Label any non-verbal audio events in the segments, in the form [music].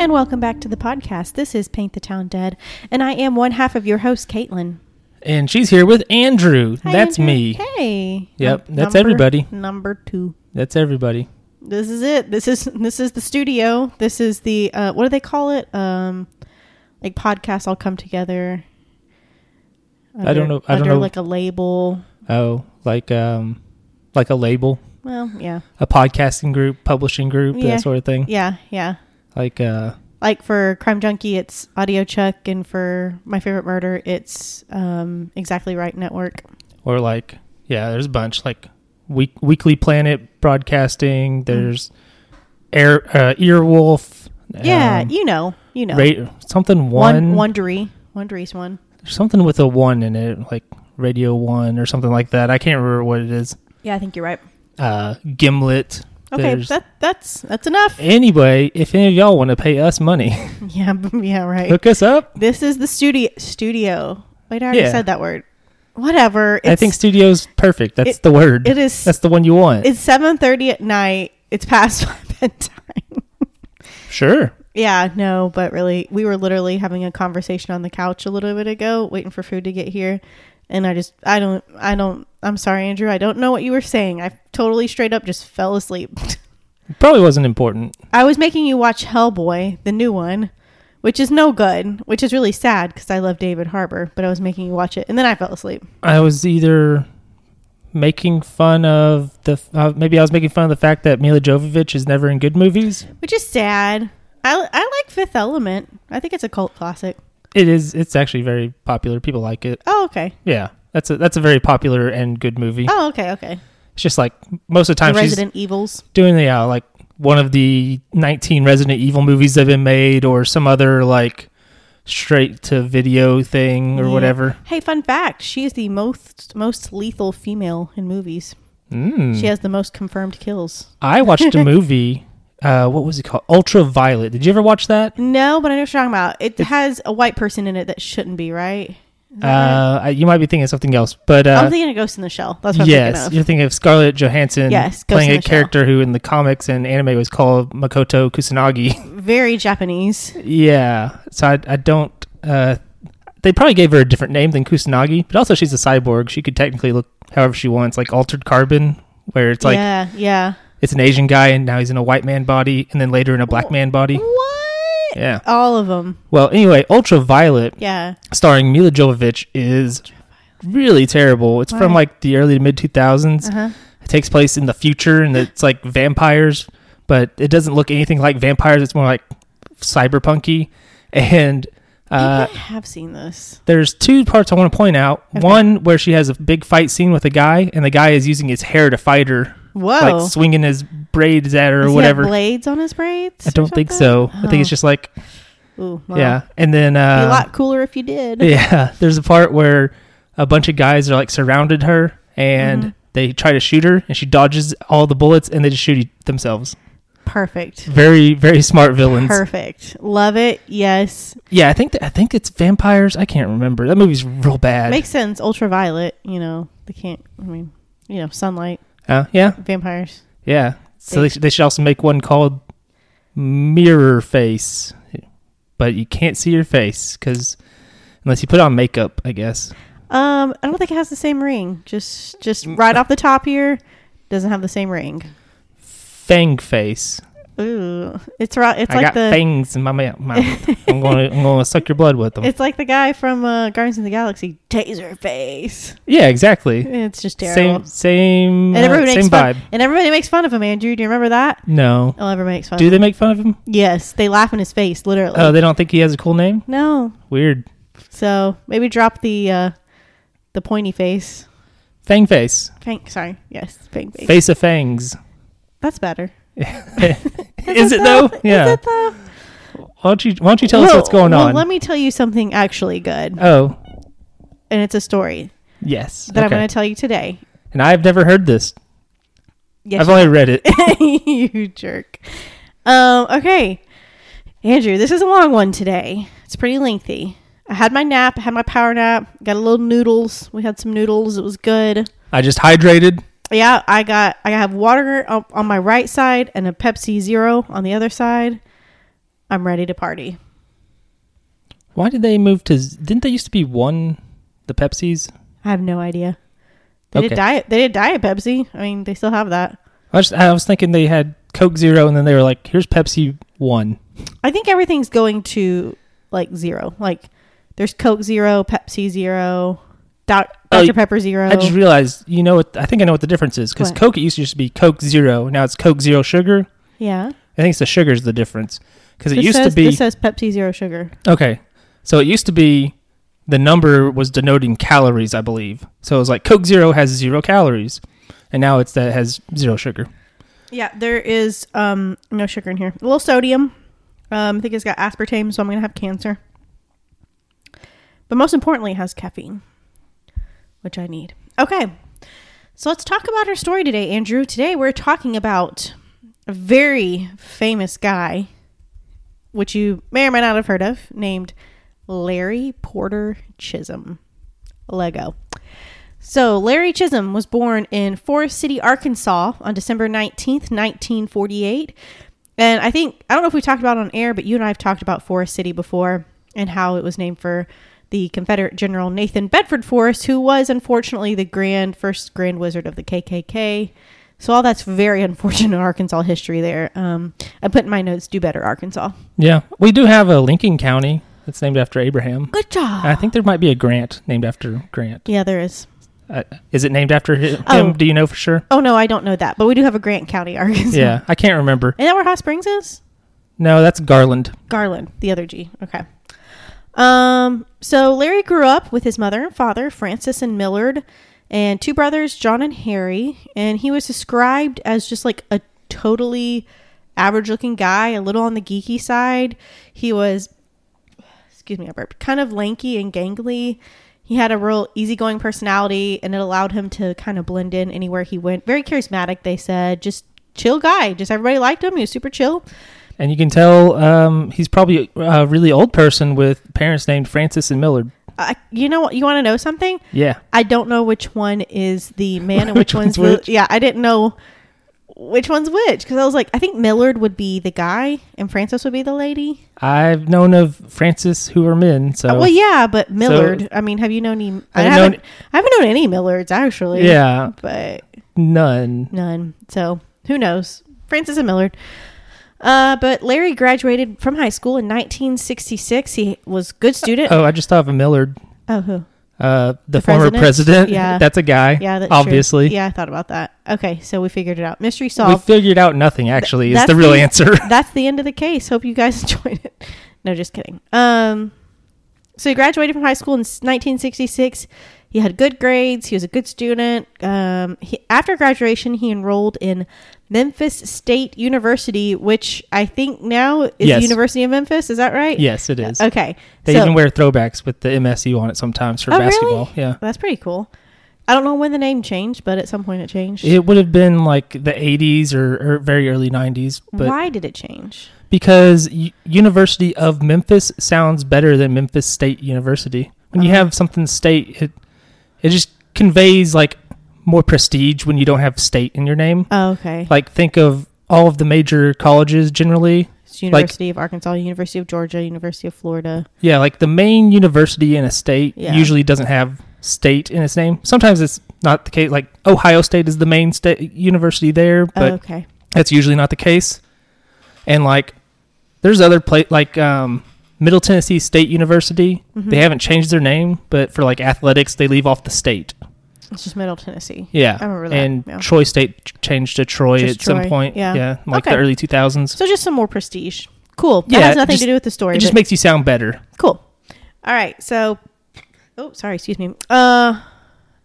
And welcome back to the podcast. This is Paint the Town Dead, and I am one half of your host, Caitlin. And she's here with Andrew. Hi, That's Andrew. me. Hey. Yep, Num- that's number- everybody. Number two. That's everybody. This is it. This is this is the studio. This is the uh, what do they call it? Um, like podcasts all come together. I don't know- I don't under know. like a label. Oh, like um, like a label, Well, yeah, a podcasting group, publishing group, Yeah. that sort of thing. yeah, yeah. Like uh, Like for Crime Junkie, it's Audio Chuck, and for My Favorite Murder, it's um, Exactly Right Network. or like yeah, there's a bunch like week Weekly Planet Broadcasting. There's Air uh, Earwolf. Yeah, um, you know, you know. ra- something one one, Wondery, Wondery's one. There's something with a one in it, like Radio One or something like that. I can't remember what it is. Yeah, I think you're right. Uh, Gimlet. Okay, There's- that that's that's enough. Anyway, if any of y'all want to pay us money, [laughs] [laughs] Yeah, yeah, right. hook us up. This is the studio. Studio. Wait, I already Yeah. said that word. Whatever. I think studio's perfect. That's it- the word. it is. That's the one you want. It's seven thirty at night. It's past [laughs] my bedtime. sure. yeah, no, but really, we were literally having a conversation on the couch a little bit ago, waiting for food to get here, and I just, I don't, I don't. I'm sorry, Andrew. I don't know what you were saying. I totally straight up just fell asleep. [laughs] Probably wasn't important. I was making you watch Hellboy, the new one, which is no good, which is really sad because I love David Harbour, but I was making you watch it, and then I fell asleep. I was either making fun of the uh, maybe I was making fun of the fact that Milla Jovovich is never in good movies. which is sad. I, I like Fifth Element. I think it's a cult classic. It is. It's actually very popular. People like it. Oh, okay. Yeah, that's a that's a very popular and good movie. Oh, okay, okay. It's just like most of the The time she's Resident Evils. doing the uh, like one of the 19 Resident Evil movies that have been made, or some other like straight to video thing or Yeah. whatever. Hey, fun fact: she is the most most lethal female in movies. Mm. She has the most confirmed kills. I watched a [laughs] movie. Uh, what was it called? Ultraviolet. Did you ever watch that? No, but I know what you're talking about. It has a white person in it that shouldn't be, right? Right? Uh, I- you might be thinking of something else, but I'm uh, thinking of Ghost in the Shell. That's what I'm thinking of. yes, you're thinking of Scarlett Johansson Yes, Ghost playing a Shell. character who in the comics and anime was called Makoto Kusanagi. [laughs] Very Japanese. yeah, so I, I don't. Uh, they probably gave her a different name than Kusanagi, but also she's a cyborg. She could technically look however she wants, like altered carbon, where it's like yeah, yeah. It's an Asian guy and now he's in a white man body, and then later in a black man body. What? Yeah. All of them. Well, anyway, Ultraviolet Yeah. starring Milla Jovovich is really terrible. It's from Why? like the early to mid 2000s. Uh huh. It takes place in the future and it's like vampires, but it doesn't look anything like vampires. It's more like cyberpunky. And uh, I have seen this. there's two parts I want to point out. One where she has a big fight scene with a guy, and the guy is using his hair to fight her, Whoa. like swinging his braids at her or Does he have whatever. blades on his braids? I don't think so. I think it's Oh. just like Ooh, well, yeah. And then Be uh, a lot cooler if you did. [laughs] Yeah, there's a part where a bunch of guys are like surrounded her and Mhm. they try to shoot her and she dodges all the bullets and they just shoot themselves. Perfect. Very very smart villains. Perfect. Love it. Yes. Yeah, I think that, I think it's vampires. I can't remember. That movie's real bad. Makes sense. Ultraviolet, you know, they can't, I mean, you know, sunlight, uh, yeah, vampires. yeah. So they, sh- they should also make one called Mirror Face, but you can't see your face because unless you put on makeup, I guess. Um, I don't think it has the same ring. Just, just right off the top here, doesn't have the same ring. Fang Face. Ooh, it's right. It's I like got the, fangs in my mouth. I'm going to I'm to [laughs] suck your blood with them. it's like the guy from uh, Guardians of the Galaxy, Taserface. Yeah, exactly. It's just terrible. Same, same, and uh, makes same fun. vibe. And everybody makes fun of him. Andrew, do you remember that? No, Oh, everybody makes fun. do of they him. make fun of him? Yes, they laugh in his face, literally. Oh, they don't think he has a cool name. no, Weird. so maybe drop the uh, the pointy face. Fang face, Fang, sorry, yes, fang face. face of fangs. That's better. Is it though? Yeah. It though? Why don't you Why don't you tell us what's going well, on? Let me tell you something actually good, oh, and it's a story yes. that I'm going to tell you today. And I've never heard this. Yes, I've only read it. [laughs] you jerk. Um, okay. Andrew, this is a long one today. It's pretty lengthy. I had my nap, I had my power nap, got a little noodles. We had some noodles. It was good. I just hydrated. Yeah, I got I have water on, on my right side and a Pepsi Zero on the other side. I'm ready to party. Why did they move to? Didn't they used to be one? The Pepsis. I have no idea. They did Okay. diet. They did diet Pepsi. I mean, they still have that. I was I was thinking they had Coke Zero, and then they were like, "Here's Pepsi One." I think everything's going to like zero. Like there's Coke Zero, Pepsi Zero, Doc- Oh, Dr Pepper Zero. I just realized, you know what? I think I know what the difference is because What? Coke it used to just be Coke Zero. Now it's Coke Zero Sugar. yeah. I think it's the sugar's the difference because it This used says, to be This says Pepsi Zero Sugar. okay. So it used to be the number was denoting calories, I believe. So it was like Coke Zero has zero calories, and now it's that it has zero sugar. Yeah, there is um no sugar in here. A little sodium. Um, I think it's got aspartame, so I'm gonna have cancer. But most importantly, it has caffeine, which I need. Okay, so let's talk about our story today, Andrew. Today we're talking about a very famous guy, which you may or may not have heard of, named Larry Porter Chisholm. Lego. So, Larry Chisholm was born in Forrest City, Arkansas on December 19th, 1948. And I think, I don't know if we talked about on air, but you and I have talked about Forrest City before and how it was named for the Confederate General Nathan Bedford Forrest, who was unfortunately the grand first Grand Wizard of the KKK. So all that's very [laughs] unfortunate Arkansas history there. Um, I put in my notes, do better, Arkansas. Yeah, we do have a Lincoln County that's named after Abraham. Good job. I think there might be a Grant named after Grant. yeah, there is. Uh, is it named after him? Oh. Do you know for sure? Oh no, I don't know that, but we do have a Grant County, [laughs] Arkansas. Yeah, I can't remember. Isn't that where Hot Springs is? No, that's Garland. Garland, the other G. Okay. Um, so Larry grew up with his mother and father, Francis and Millard, and two brothers, John and Harry, and he was described as just like a totally average looking guy, a little on the geeky side. He was excuse me, I burped, kind of lanky and gangly. He had a real easygoing personality and it allowed him to kind of blend in anywhere he went. Very charismatic, they said. Just chill guy. Just everybody liked him. He was super chill. And you can tell um, he's probably a really old person with parents named Francis and Millard. I, you know what? You want to know something? Yeah. I don't know which one is the man and which, [laughs] Which one's, one's the. which? Yeah, I didn't know which one's which because I was like, I think Millard would be the guy and Francis would be the lady. I've known of Francis who are men, so Uh, well, yeah, but Millard. I mean, have you known any? I I've haven't. known- I haven't known any Millards actually. yeah, but none. none. So who knows? Francis and Millard. Uh, but Larry graduated from high school in 1966. He was good student. Oh, I just thought of a Millard, oh who? uh, the, The former president? president. Yeah. [laughs] that's a guy. Yeah, that's obviously. True. Yeah, I thought about that. Okay, so we figured it out. Mystery solved. We figured out nothing. Actually, is the real the- answer. [laughs] That's the end of the case. Hope you guys [laughs] enjoyed it. No, just kidding. Um, so he graduated from high school in 1966. He had good grades. He was a good student. Um, he, after graduation, he enrolled in Memphis State University, which I think now is Yes. the University of Memphis. Is that right? yes, it is. Okay. They so, even wear throwbacks with the MSU on it sometimes for Oh, really? basketball. Yeah. that's pretty cool. I don't know when the name changed, but at some point it changed. It would have been like the 80s or, or very early 90s, but Why did it change? because U- University of Memphis sounds better than Memphis State University. When you Uh-huh. have something state, it it just conveys like more prestige when you don't have state in your name. Oh, okay. Like think of all of the major colleges generally. It's University of Arkansas, University of Georgia, University of Florida. Yeah, like the main university in a state Yeah. usually doesn't have state in its name. Sometimes it's not the case. Like Ohio State is the main state university there, but oh, okay. That's usually not the case. And like, there's other pla like um, Middle Tennessee State University. Mhm. They haven't changed their name, but for like athletics, they leave off the state. It's just Middle Tennessee. Yeah, I remember that, And yeah. Troy State changed to Troy Just at some point. yeah. yeah, like Okay. the early 2000s. So just some more prestige. Cool. That Yeah, has nothing just- to do with the story. It just makes you sound better. cool. All right. So, oh, sorry. Excuse me. Uh,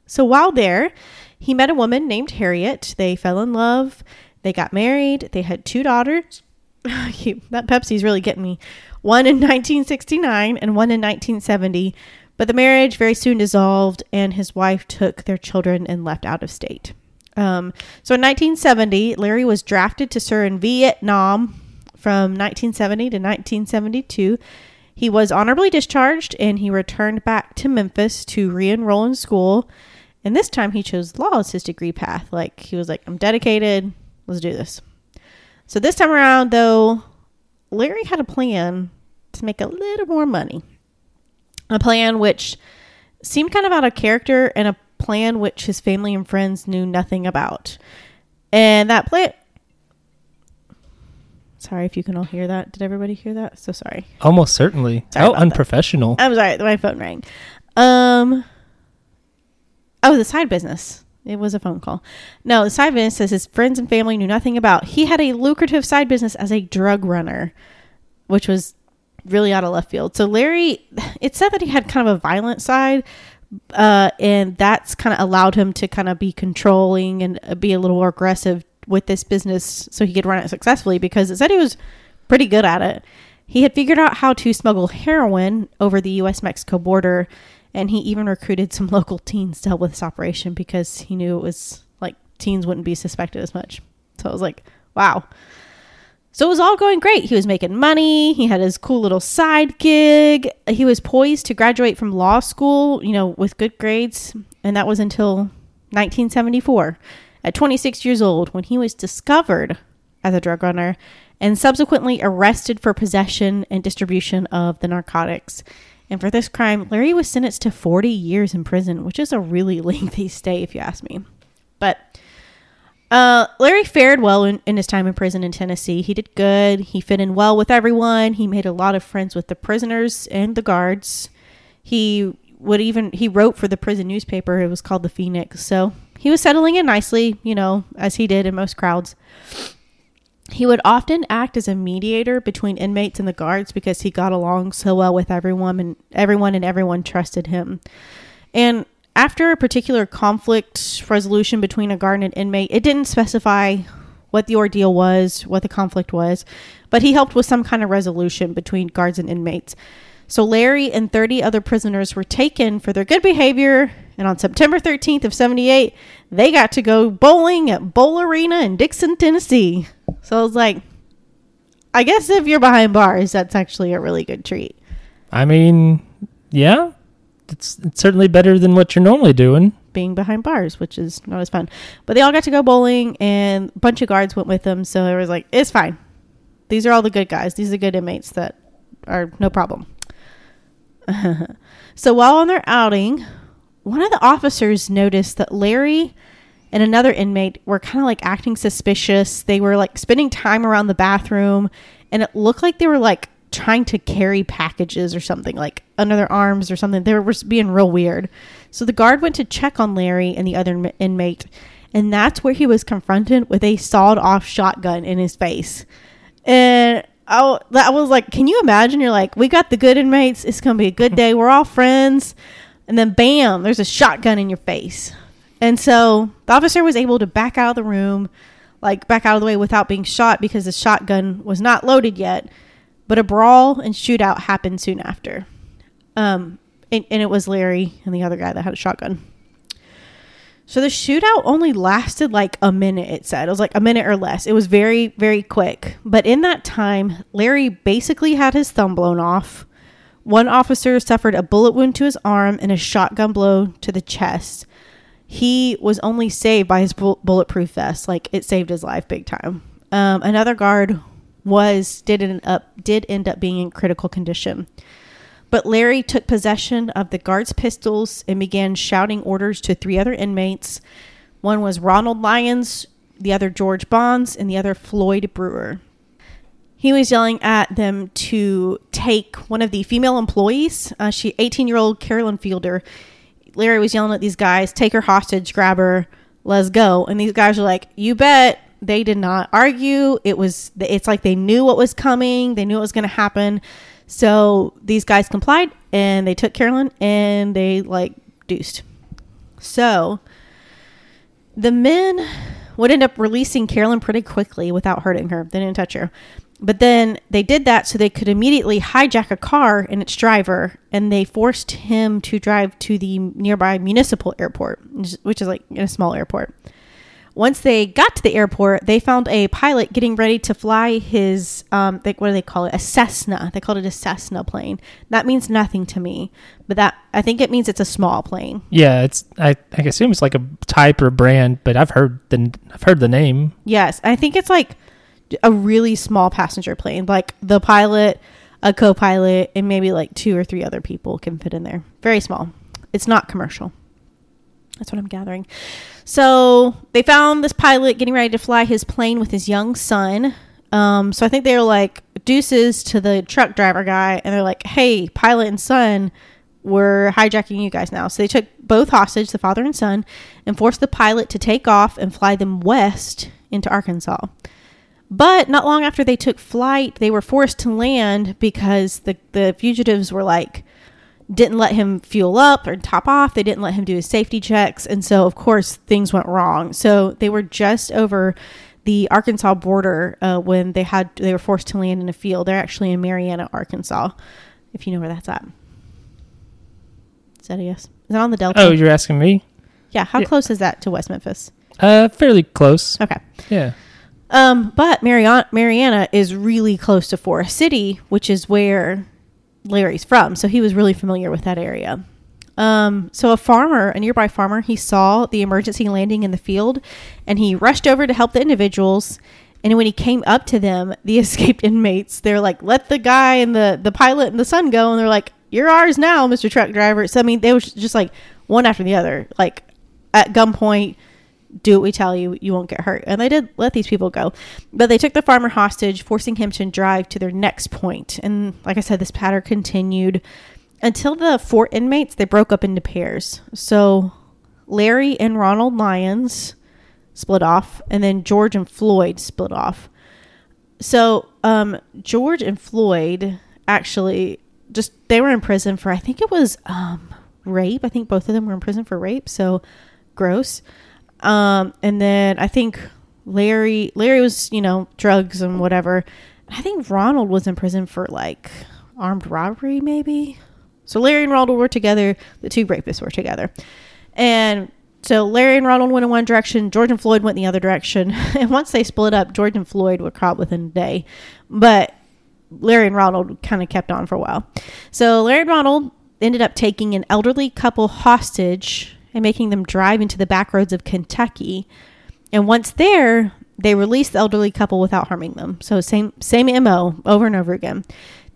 so while there, he met a woman named Harriet. They fell in love. They got married. They had two daughters. [laughs] That Pepsi's really getting me. One in 1969 and one in 1970. But the marriage very soon dissolved, and his wife took their children and left out of state. Um, so in 1970, Larry was drafted to serve in Vietnam from 1970 to 1972. He was honorably discharged and he returned back to Memphis to re enroll in school. And this time he chose law as his degree path. Like he was like, I'm dedicated, let's do this. So this time around, though, Larry had a plan to make a little more money. A plan which seemed kind of out of character and a plan which his family and friends knew nothing about. And that plan. Sorry if you can all hear that. Did everybody hear that? So sorry. Almost certainly. Sorry How that. unprofessional. I'm sorry, my phone rang. Um. Oh, the side business. It was a phone call. No, the side business says his friends and family knew nothing about. He had a lucrative side business as a drug runner, which was really out of left field. So Larry, it said that he had kind of a violent side, uh, and that's kind of allowed him to kind of be controlling and uh, be a little more aggressive with this business, so he could run it successfully. Because it said he was pretty good at it. He had figured out how to smuggle heroin over the U.S. Mexico border, and he even recruited some [laughs] local teens to help with this operation because he knew it was like teens wouldn't be suspected as much. So I was like, wow. So it was all going great. He was making money. He had his cool little side gig. He was poised to graduate from law school, you know, with good grades. And that was until 1974, at 26 years old, when he was discovered as a drug runner and subsequently arrested for possession and distribution of the narcotics. And for this crime, Larry was sentenced to 40 years in prison, which is a really [laughs] lengthy stay, if you ask me. But uh, Larry fared well in, in his time in prison in Tennessee. He did good. He fit in well with everyone. He made a lot of friends with the prisoners and the guards. He would even he wrote for the prison newspaper. It was called the Phoenix. So he was settling in nicely, you know, as he did in most crowds. He would often act as a mediator between inmates and the guards because he got along so well with everyone and everyone and everyone trusted him. And after a particular conflict resolution between a guard and an inmate, it didn't specify what the ordeal was, what the conflict was, but he helped with some kind of resolution between guards and inmates. So Larry and 30 other prisoners were taken for their good behavior, and on September 13th of 78, they got to go bowling at Bowl Arena in Dickson, Tennessee. So I was like, I guess if you're behind bars, that's actually a really good treat. I mean, yeah, it's, it's certainly better than what you're normally doing. being behind bars, which is not as fun. But they all got to go bowling, and a bunch of guards went with them. So it was like, it's fine. These are all the good guys. These are good inmates that are no problem. [laughs] so while on their outing, one of the officers noticed that Larry and another inmate were kind of like acting suspicious. They were like spending time around the bathroom, and it looked like they were like trying to carry packages or something, like under their arms or something. They were being real weird. So the guard went to check on Larry and the other inmate, and that's where he was confronted with a sawed off shotgun in his face. And I, I was like, can you imagine? You're like, we got the good inmates. It's going to be a good day. We're all friends. And then bam, there's a shotgun in your face. And so the officer was able to back out of the room, like back out of the way without being shot because the shotgun was not loaded yet. But a brawl and shootout happened soon after. Um, and, and it was Larry and the other guy that had a shotgun. So the shootout only lasted like a minute, it said. It was like a minute or less. It was very, very quick. But in that time, Larry basically had his thumb blown off. One officer suffered a bullet wound to his arm and a shotgun blow to the chest. He was only saved by his bull- bulletproof vest. Like it saved his life big time. Um, another guard was did end up did end up being in critical condition. But Larry took possession of the guard's pistols and began shouting orders to three other inmates. One was Ronald Lyons, the other George Bonds, and the other Floyd Brewer. He was yelling at them to take one of the female employees. Uh, she, 18 year old Carolyn Fielder. Larry was yelling at these guys, take her hostage, grab her, let's go. And these guys are like, you bet. They did not argue. It was, it's like they knew what was coming. They knew it was going to happen. So these guys complied and they took Carolyn and they like deuced. So the men would end up releasing Carolyn pretty quickly without hurting her. They didn't touch her. But then they did that so they could immediately hijack a car and its driver, and they forced him to drive to the nearby municipal airport, which is- like a small airport. Once they got to the airport, they found a pilot getting ready to fly his, um, like what do they call it? A Cessna. They called it a Cessna plane. That means nothing to me, but that I think it means it's a small plane. Yeah, it's I, I assume it's like a type or brand, but I've heard the I've heard the name. Yes, I think it's like a really small passenger plane, like the pilot, a co-pilot, and maybe like two or three other people can fit in there. Very small. It's not commercial. That's what I'm gathering. So they found this pilot getting ready to fly his plane with his young son. Um, so I think they were like deuces to the truck driver guy, and they're like, "Hey, pilot and son, we're hijacking you guys now." So they took both hostage, the father and son, and forced the pilot to take off and fly them west into Arkansas. But not long after they took flight, they were forced to land because the the fugitives were like didn't let him fuel up or top off. They didn't let him do his safety checks. And so, of course, things went wrong. So they were just over the Arkansas border uh, when they had they were forced to land in a field. They're actually in Marianna, Arkansas, if you know where that's at. Is that a yes? Is that on the Delta? Oh, you're asking me? yeah. How yeah. close is that to West Memphis? Uh, fairly close. Okay. Yeah. Um, but Marianna, Marianna is really close to Forrest City, which is where Larry's from. So he was really familiar with that area. Um, so a farmer, a nearby farmer, he saw the emergency landing in the field and he rushed over to help the individuals. And when he came up to them, the [laughs] escaped inmates, they're like, let the guy and the, the pilot and the son go. And they're like, you're ours now, Mr. Truck Driver. So, I mean, they were just like one after the other, like at gunpoint, do what we tell you, you won't get hurt. And they did let these people go. But they took the farmer hostage, forcing him to drive to their next point. And like I said, this pattern continued until the four inmates they broke up into pairs. So Larry and Ronald Lyons split off, and then George and Floyd split off. So um, George and Floyd actually just they were in prison for I think it was um, rape. I think both of them were in prison for rape. So gross. Um, and then I think Larry Larry was you know drugs and whatever. I think Ronald was in prison for like armed robbery, maybe. So Larry and Ronald were together. The two rapists were together, and so Larry and Ronald went in one direction. George and Floyd went the other direction. [laughs] And once they split up, George and Floyd were caught within a day, but Larry and Ronald kind of kept on for a while. So Larry and Ronald ended up taking an elderly couple hostage and making them drive into the back roads of Kentucky. And once there, they released the elderly couple without harming them. So same same MO over and over again.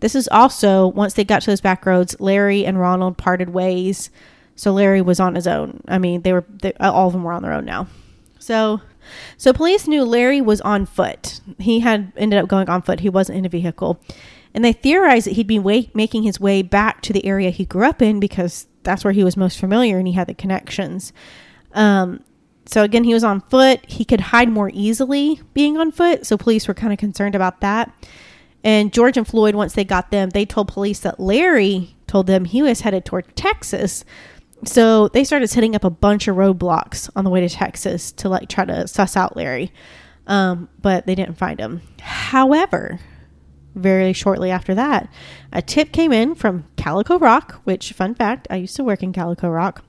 This is also once they got to those back roads, Larry and Ronald parted ways. So Larry was on his own. I mean, they were they, all of them were on their own now. So so police knew Larry was on foot. He had ended up going on foot. He wasn't in a vehicle. And they theorized that he'd be way, making his way back to the area he grew up in because that's where he was most familiar and he had the connections. Um, so again, he was on foot. He could hide more easily being on foot. So police were kind of concerned about that. And George and Floyd, once they got them, they told police that Larry told them he was headed toward Texas. So they started setting up a bunch of roadblocks on the way to Texas to like try to suss out Larry. Um, but they didn't find him. However, very shortly after that, a tip came in from Calico Rock, which, fun fact, I used to work in Calico Rock,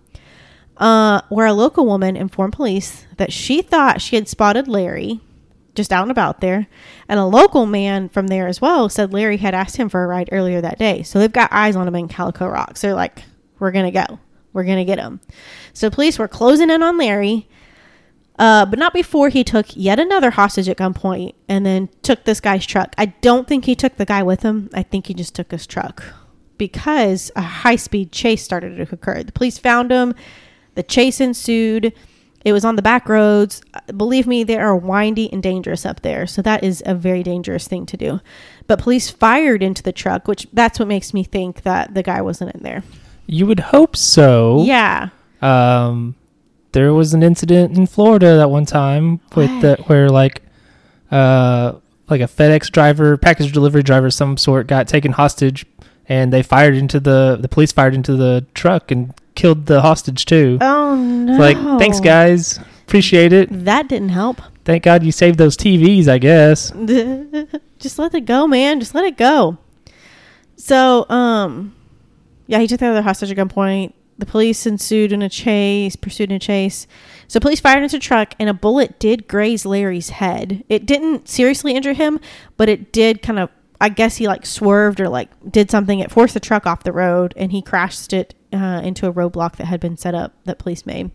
uh, where a local woman informed police that she thought she had spotted Larry just out and about there. And a local man from there as well said Larry had asked him for a ride earlier that day. So they've got eyes on him in Calico Rock. So they're like, we're going to go. We're going to get him. So police were closing in on Larry uh, but not before he took yet another hostage at gunpoint and then took this guy's truck. I don't think he took the guy with him. I think he just took his truck because a high speed chase started to occur. The police found him, the chase ensued. It was on the back roads. Believe me, they are windy and dangerous up there. So that is a very dangerous thing to do. But police fired into the truck, which that's what makes me think that the guy wasn't in there. You would hope so. Yeah. Um, there was an incident in Florida that one time with the where like uh like a FedEx driver, package delivery driver of some sort got taken hostage and they fired into the the police fired into the truck and killed the hostage too. Oh no. Like, thanks guys. Appreciate it. That didn't help. Thank God you saved those TVs, I guess. [laughs] Just let it go, man. Just let it go. So, um yeah, he took the other hostage at gunpoint. The police ensued in a chase, pursued in a chase. So police fired into a truck, and a bullet did graze Larry's head. It didn't seriously injure him, but it did kind of. I guess he like swerved or like did something. It forced the truck off the road, and he crashed it uh, into a roadblock that had been set up that police made.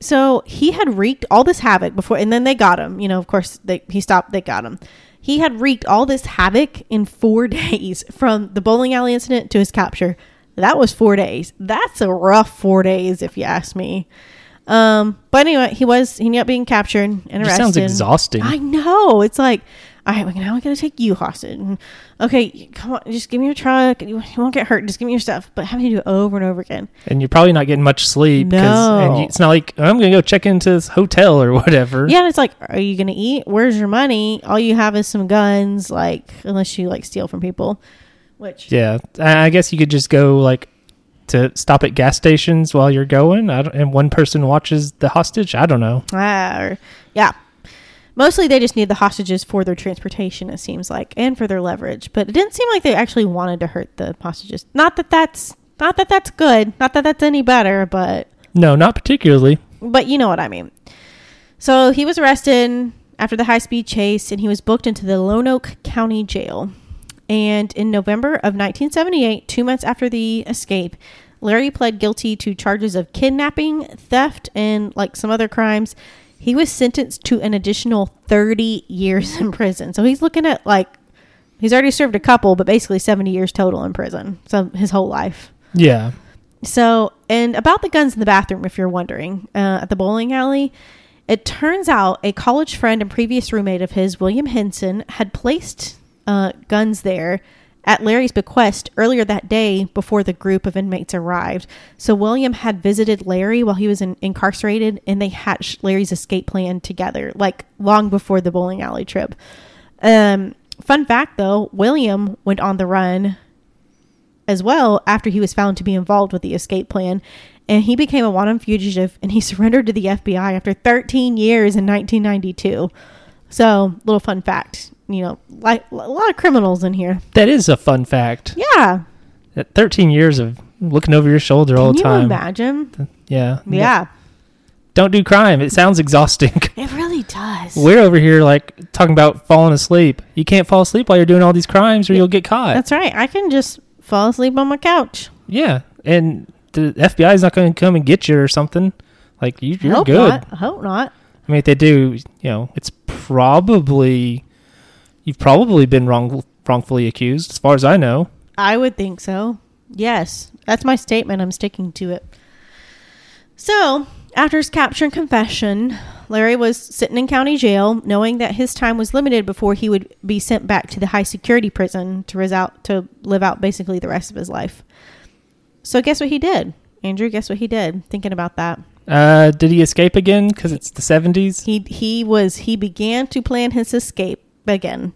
So he had wreaked all this havoc before, and then they got him. You know, of course, they, he stopped. They got him. He had wreaked all this havoc in four [laughs] days from the bowling alley incident to his capture. That was four days. That's a rough four days, if you ask me. Um, but anyway, he was he ended up being captured and It arrested. sounds exhausting. I know. It's like, all right, now we got to take you hostage. Okay, come on, just give me your truck. You, won't get hurt. Just give me your stuff. But having to do it over and over again. and you're probably not getting much sleep. No. and you, it's not like I'm going to go check into this hotel or [laughs] whatever. Yeah, and it's like, are you gonna eat? Where's your money? All you have is some guns. Like, unless you like steal from people, which Yeah, I I guess you could just go like to stop at gas stations while you're going, I don't, and one person watches the hostage. I don't know. Ah, or, yeah. Mostly they just need the hostages for their transportation, it seems like, and for their leverage. But it didn't seem like they actually wanted to hurt the hostages. Not that that's not that that's good. Not that that's any better, but No, not particularly. but you know what I mean. So he was arrested after the high speed chase and he was booked into the Lonoke County Jail. And in November of 1978, two months after the escape, Larry pled guilty to charges of kidnapping, theft, and like some other crimes. He was sentenced to an additional 30 years in prison. So he's looking at like, he's already served a couple, but basically 70 years total in prison. So his whole life. Yeah, So, and about the guns in the bathroom, if you're wondering, uh, at the bowling alley, it turns out a college friend and previous roommate of his, William Henson, had placed uh, guns there at Larry's bequest earlier that day before the group of inmates arrived. So, William had visited Larry while he was in, incarcerated and they hatched Larry's escape plan together, like long before the bowling alley trip. Um, fun fact though, William went on the run as well after he was found to be involved with the escape plan. And he became a wanted fugitive and he [laughs] surrendered to the FBI after 13 years in 1992. So, little fun fact, you know, like a lot of criminals in here. that is a fun fact. Yeah. That 13 years of looking over your shoulder all the time. Can the you time. imagine? Yeah, Yeah. Don't do crime. It sounds exhausting. [laughs] It really does. We're over here like talking about falling asleep. You can't fall asleep while you're doing all these crimes, or you'll get caught. That's right. I can just fall asleep on my couch. yeah, and the FBI is not going to come and get you or something. Like you, you're Hope good. Not. I hope not. I mean, if they do, you know, it's probably you've probably been wrong wrongfully accused, as far as I know. I would think so. Yes. That's my statement. I'm sticking to it. So, after his capture and confession, Larry was sitting in county jail, knowing that his time was limited before he would be sent back to the high security prison to res- out to live out basically the rest of his life. So, guess what he did? Andrew, guess what he did? Thinking about that. Uh, did he escape again? Because it's the seventies. He he was he began to plan his escape again.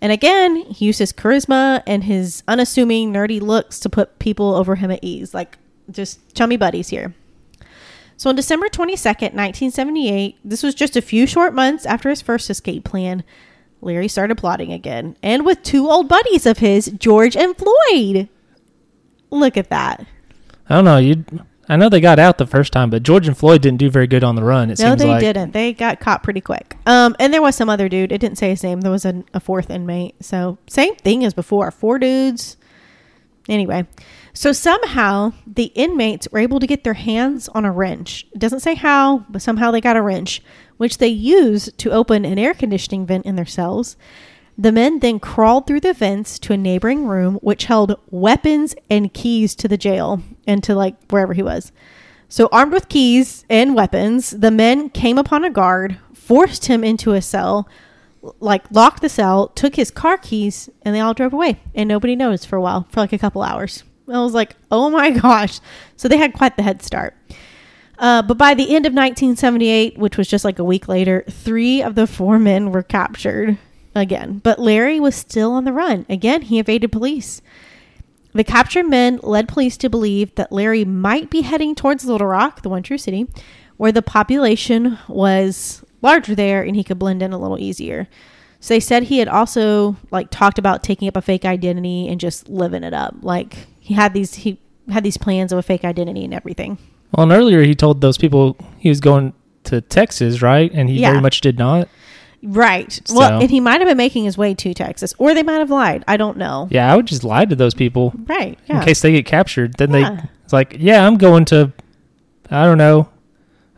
And again, he used his charisma and his unassuming nerdy looks to put people over him at ease, like just chummy buddies here. So on December 22nd, 1978, this was just a few short months after his first escape plan, Larry started plotting again, and with two old buddies of his, George and Floyd. Look at that. I don't know. You, I know they got out the first time, but George and Floyd didn't do very good on the run. It no, seems they like. didn't. They got caught pretty quick. Um, and there was some other dude. It didn't say his name. There was a, a fourth inmate. So same thing as before. Four dudes. Anyway, so somehow the inmates were able to get their hands on a wrench. It doesn't say how, but somehow they got a wrench, which they used to open an air conditioning vent in their cells. The men then crawled through the vents to a neighboring room, which held weapons and keys to the jail and to like wherever he was. So, armed with keys and weapons, the men came upon a guard, forced him into a cell, like locked the cell, took his car keys, and they all drove away. And nobody noticed for a while, for like a couple hours. I was like, oh my [laughs] gosh. So, they had quite the head start. Uh, but by the end of 1978, which was just like a week later, three of the four men were captured again. But Larry was still on the run. Again, he evaded police. The captured men led police to believe that Larry might be heading towards Little Rock, the one true city, where the population was larger there and he could blend in a little easier. So they said he had also like talked about taking up a fake identity and just living it up. Like he had these he had these plans of a fake identity and everything. Well, and earlier he told those people he was going to Texas, right? And he Yeah. very much did not. Right. Well, and he might have been making his way to Texas, or they might have lied. I don't know. Yeah, I would just lie to those people Right. Yeah. in case they get captured. Then Yeah. they it's like, yeah, I'm going to, I don't know,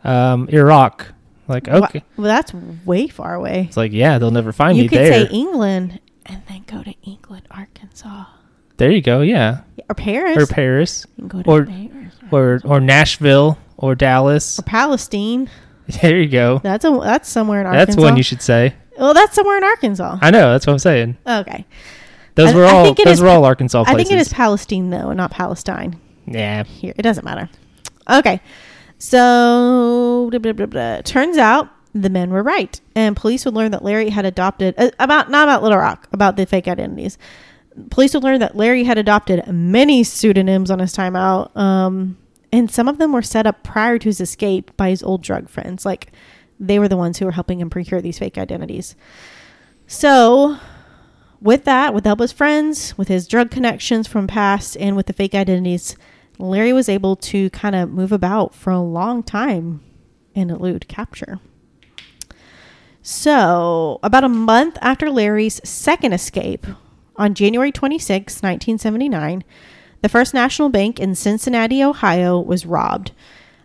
um, Iraq. Like, okay. Well, that's way far away. It's like, yeah, they'll never find you me could say England and then go to England, Arkansas, there you go, yeah. or Paris. Or Paris, You can go to or- Paris. or or Nashville, or Dallas. or Palestine. [laughs] There you go. That's a that's somewhere in Arkansas. That's one you should say. Well, that's somewhere in Arkansas. I know. That's what I'm saying. Okay. Those I- were all. Those is were all Arkansas I think it is Palestine though, not Palestine. Yeah. Here, it doesn't matter. Okay. So, blah, blah, blah. turns out the men were right, and police would learn that Larry had adopted uh, about not about Little Rock, about the fake identities. Police would learn that Larry had adopted many pseudonyms on his time out, um, and some of them were set up prior to his escape by his old drug friends. Like they were the ones who were helping him procure these fake identities. So, with that, with the help of his friends, with his drug connections from past, and with the fake identities, Larry was able to kind of move about for a long time and elude capture. So, about a month after Larry's second escape, on January 26, 1979, the First National Bank in Cincinnati, Ohio was robbed.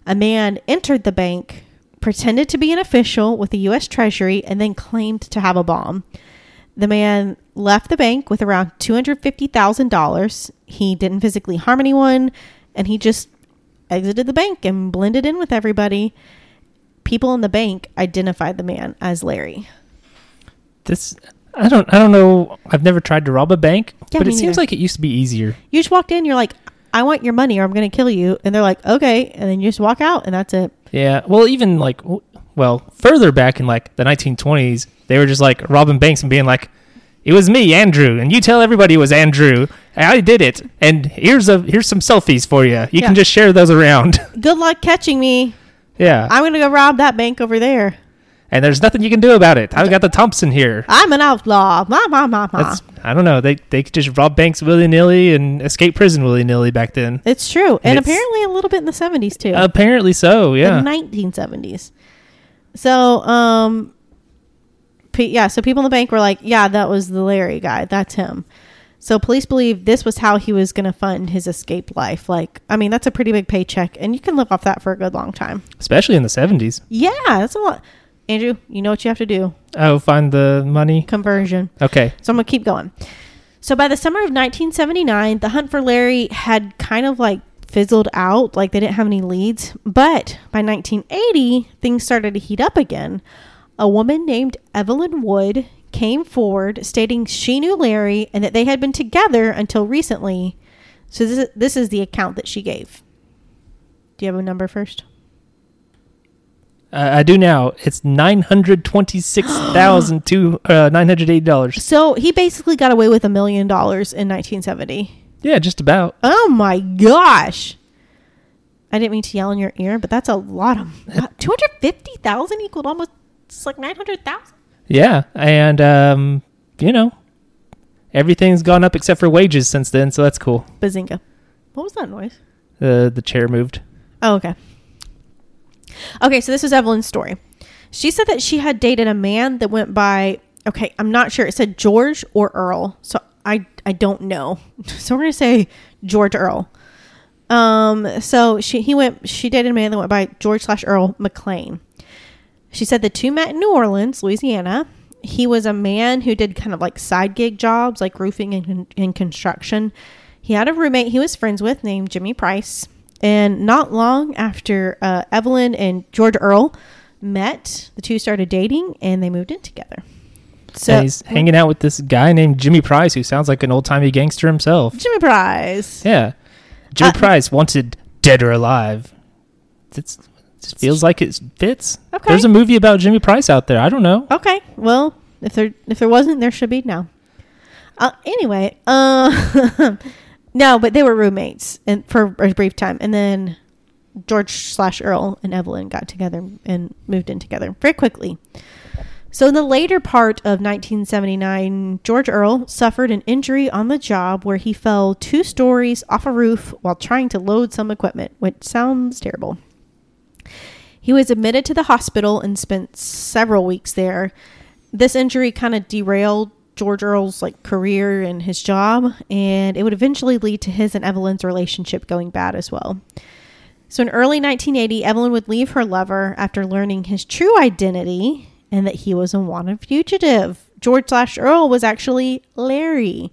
A man entered the bank, pretended to be an official with the U.S. Treasury, and then claimed to have a bomb. The man left the bank with around $250,000. He didn't physically harm anyone, and he just exited the bank and blended in with everybody. People in the bank identified the man as Larry. This. I don't. I don't know. I've never tried to rob a bank, Yeah, but me it seems neither. like it used to be easier. You just walked in, you're like, I want your money or I'm going to kill you. And they're like, okay. And then you just walk out, and that's it. Yeah. Well, even like, w- well, further back in like the 1920s, they were just like robbing banks and being like, "It was me, Andrew," and you tell everybody it was Andrew. I did it, and here's a here's some selfies for you. You Yeah. can just share those around. [laughs] Good luck catching me. yeah. I'm going to go rob that bank over there. And there's nothing you can do about it. I've got the Thompson here. I'm an outlaw. Ma, ma, ma, ma. That's I don't know. They they could just rob banks willy nilly and escape prison willy nilly back then. It's true. And It's- apparently a little bit in the 70s, too. Apparently so. Yeah. the 1970s. So, um, pe- yeah, so people in the bank were like, yeah, that was the Larry guy. That's him. So police believe this was how he was going to fund his escape life. Like, I mean, that's a pretty big paycheck, and you can live off that for a good long time. Especially in the 70s. Yeah, that's a lot. Andrew, you know what you have to do Oh, find the money. conversion. Okay. So I'm going to keep going. So by the summer of 1979, the hunt for Larry had kind of like fizzled out, like they didn't have any leads. But by 1980, things started to heat up again. A woman named Evelyn Wood came forward stating she knew Larry and that they had been together until recently. So this is, this is the account that she gave. Do you have a number first? Uh, I do now. It's nine hundred twenty-six thousand two uh, nine hundred eight dollars. So he basically got away with a million dollars in 1970. Yeah, just about. Oh my gosh. I didn't mean to yell in your ear, but that's a lot of two hundred fifty thousand equaled almost it's like nine hundred thousand. Yeah, and um, you know, everything's gone up except for wages since then, so that's cool. Bazinga! What was that noise? The the chair moved. Oh, okay. Okay, so this is Evelyn's story. She said that she had dated a man that went by. Okay, I'm not sure. It said George or Earl, so I I don't know. [laughs] So we're gonna say George Earl. Um, so she he went. She dated a man that went by George slash Earl McLean. She said the two met in New Orleans, Louisiana. He was a man who did kind of like side gig jobs, like roofing and, and construction. He had a roommate he was friends with named Jimmy Price. And not long after uh, Evelyn and George Earl met, the two started dating and they moved in together. So and he's hanging out with this guy named Jimmy Price, who sounds like an old timey gangster himself. Jimmy Price. Yeah, Jimmy Uh, Price wanted dead or alive. It's, it just feels like it fits. Okay. There's a movie about Jimmy Price out there. I don't know. Okay. Well, if there if there wasn't, there should be now. Uh, anyway, uh, [laughs] no, but they were roommates and for a brief time, and then George slash Earl and Evelyn got together and moved in together very quickly. So in the later part of 1979, George Earl suffered an injury on the job where he fell two stories off a roof while trying to load some equipment, which sounds terrible. He was admitted to the hospital and spent several weeks there. This injury kind of derailed George Earl's like career and his job, and it would eventually lead to his and Evelyn's relationship going bad as well. So in early 1980, Evelyn would leave her lover after learning his true identity and that he was a wanted fugitive. George slash Earl was actually Larry.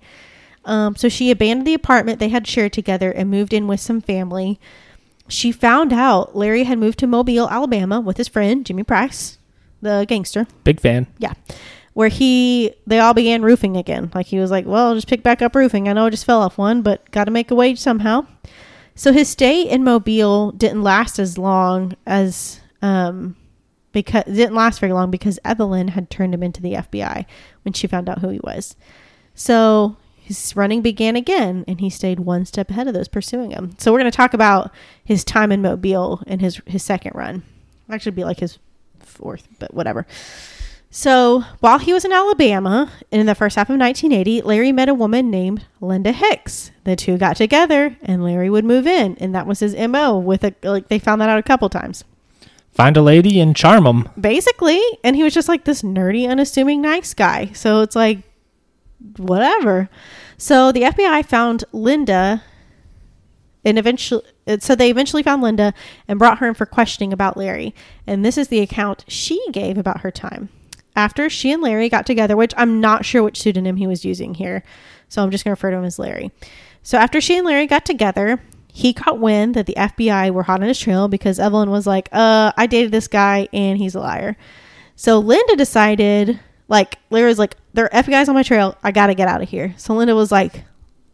Um, so she abandoned the apartment they had shared together and moved in with some family. She found out Larry had moved to Mobile, Alabama with his friend Jimmy Price, the gangster. Big fan. Yeah. Where he, they all began roofing again. Like he was like, well, I'll just pick back up roofing. I know I just fell off one, but got to make a wage somehow. So his stay in Mobile didn't last as long as, um, because didn't last very long because Evelyn had turned him into the FBI when she found out who he was. So his running began again and he stayed one step ahead of those pursuing him. So we're going to talk about his time in Mobile and his his second run. Actually be like his fourth, but whatever. So while he was in Alabama in the first half of 1980, Larry met a woman named Linda Hicks. The two got together, and Larry would move in, and that was his mo. With a like, they found that out a couple times, Find a lady and charm them. basically. And he was just like this nerdy, unassuming, nice guy. So it's like, whatever. So the FBI found Linda, and eventually, uh, so they eventually found Linda and brought her in for questioning about Larry. And this is the account she gave about her time. After she and Larry got together, which I'm not sure which pseudonym he was using here, so I'm just going to refer to him as Larry. So after she and Larry got together, he caught wind that the FBI were hot on his trail because Evelyn was like, "Uh, I dated this guy and he's a liar." So Linda decided, like, Larry was like, "There are FBI's on my trail. I got to get out of here." So Linda was like,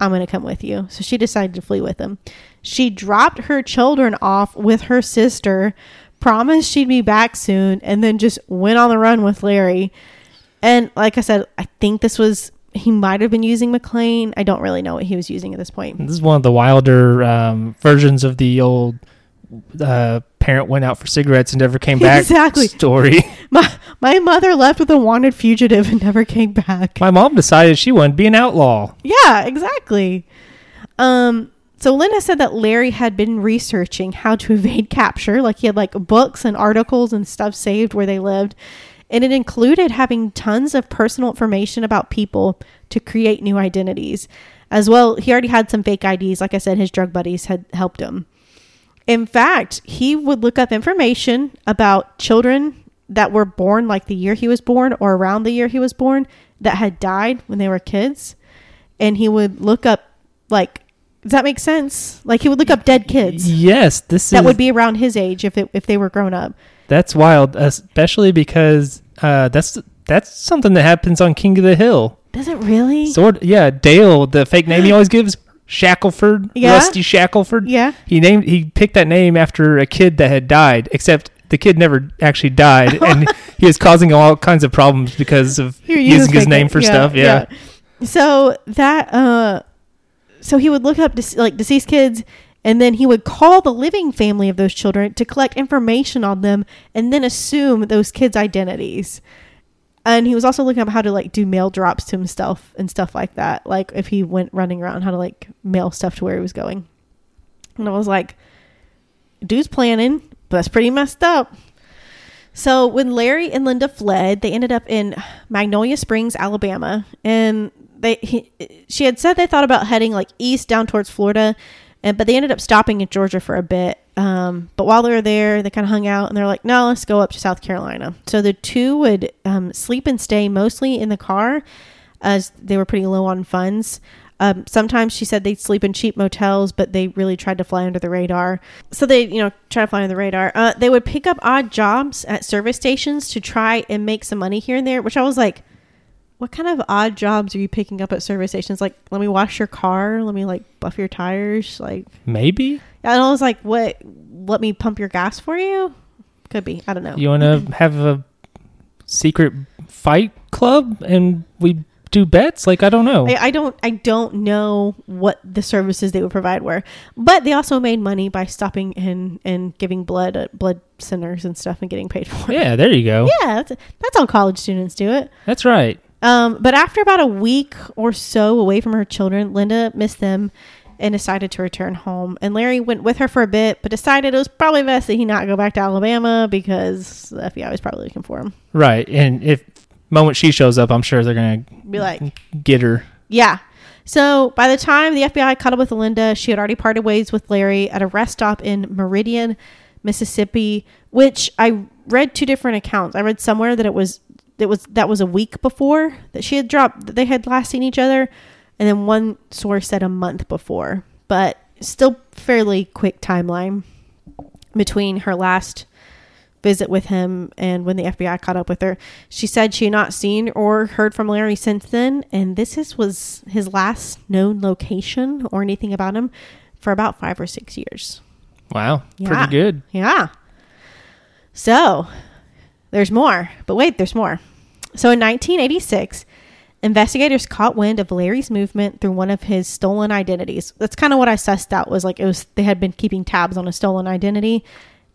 "I'm going to come with you." So she decided to flee with him. She dropped her children off with her sister, promised she'd be back soon, and then just went on the run with Larry. And like I said, I think this was he might have been using McLean. I don't really know what he was using at this point. This is one of the wilder um, versions of the old uh, parent went out for cigarettes and never came back [laughs] Exactly. story. [laughs] My my mother left with a wanted fugitive and never came back. My mom decided she wanted to be an outlaw. Yeah, exactly. Um, so Linda said that Larry had been researching how to [laughs] evade capture. Like he had like books and articles and stuff saved where they lived. And it included having tons of personal information about people to create new identities. As well, he already had some fake IDs. Like I said, his drug buddies had helped him. In fact, he would look up information about children that were born like the year he was born or around the year he was born that had died when they were kids. And he would look up, like, does that make sense? Like, he would look up dead kids Yes, this that is would be around his age if, it, if they were grown up. that's wild, especially because uh, that's that's something that happens on King of the Hill. Does it really? Sort yeah, Dale, the fake name he always gives, Shackleford, Yeah. Rusty Shackleford. yeah. He named he picked that name after a kid that had died, except the kid never actually died, and [laughs] he was causing all kinds of problems because of You're using his name it. for Yeah, stuff. Yeah. yeah. So that uh so he would look up like deceased kids and then he would call the living family of those children to collect information on them and then assume those kids' identities. And he was also looking up how to like do mail drops to himself and stuff like that. Like if he went running around, how to like mail stuff to where he was going. And I was like, dude's planning, but that's pretty messed up. So when Larry and Linda fled, they ended up in Magnolia Springs, Alabama, and they he, she had said they thought about heading like east down towards Florida, and but they ended up stopping in Georgia for a bit. Um, but while they were there, they kind of hung out, and they're like, "No, let's go up to South Carolina." So the two would um, sleep and stay mostly in the car, as they were pretty low on funds. Um, sometimes she said they'd sleep in cheap motels, but they really tried to fly under the radar. So they, you know, try to fly under the radar. Uh, they would pick up odd jobs at service stations to try and make some money here and there, which I was like, what kind of odd jobs are you picking up at service stations? Like, let me wash your car, let me like buff your tires, like. Maybe And I was like, what? Let me pump your gas for you? Could be. I don't know. you want to [laughs] have a secret fight club and we do bets. Like I don't know. I, I don't I don't know what the services they would provide were, but they also made money by stopping and and giving blood at blood centers and stuff and getting paid for it. yeah, there you go. Yeah, that's, that's how college students do it. That's right. Um, but after about a week or so away from her children, Linda missed them and decided to return home. And Larry went with her for a bit, but decided it was probably best that he not go back to Alabama because the FBI was probably looking for him. Right. And if moment she shows up, I'm sure they're gonna Be like, get her. Yeah. So by the time the FBI caught up with Linda, she had already parted ways with Larry at a rest stop in Meridian, Mississippi, which I read two different accounts. I read somewhere that it was it was that was a week before that she had dropped that they had last seen each other, and then one source said a month before, but still fairly quick timeline between her last visit with him and when the FBI caught up with her. She said she had not seen or heard from Larry since then, and this is, was his last known location or anything about him for about five or six years. Wow, Yeah. pretty good. Yeah. So there's more, but wait, there's more. So in 1986, investigators caught wind of Larry's movement through one of his stolen identities. That's kind of what I sussed out was like it was they had been keeping tabs on a stolen identity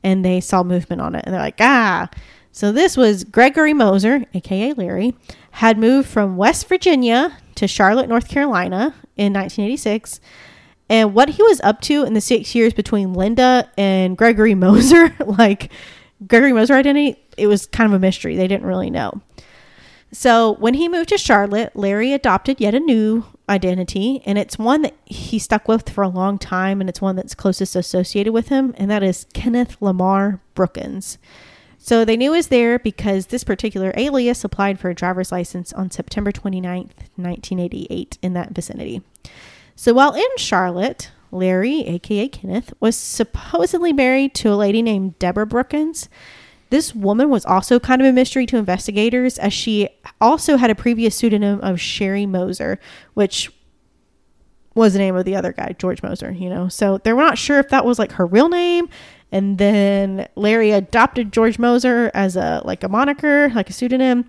and they saw movement on it and they're like, "Ah." So this was Gregory Moser, aka Larry, had moved from West Virginia to Charlotte, North Carolina in 1986. And what he was up to in the six years between Linda and Gregory [laughs] Moser, like Gregory Moser identity, it was kind of a mystery. They didn't really know. So when he moved to Charlotte, Larry adopted yet a new identity, and it's one that he stuck with for a long time, and it's one that's closest associated with him, and that is Kenneth Lamar Brookins. So they knew he was there because this particular alias applied for a driver's license on September 29th, 1988, in that vicinity. So while in Charlotte, Larry, aka Kenneth, was supposedly married to a lady named Deborah Brookins. This woman was also kind of a mystery to investigators as she also had a previous pseudonym of Sherry Moser, which was the name of the other guy, George Moser, you know. So they were not sure if that was like her real name. And then Larry adopted George Moser as a like a moniker, like a pseudonym,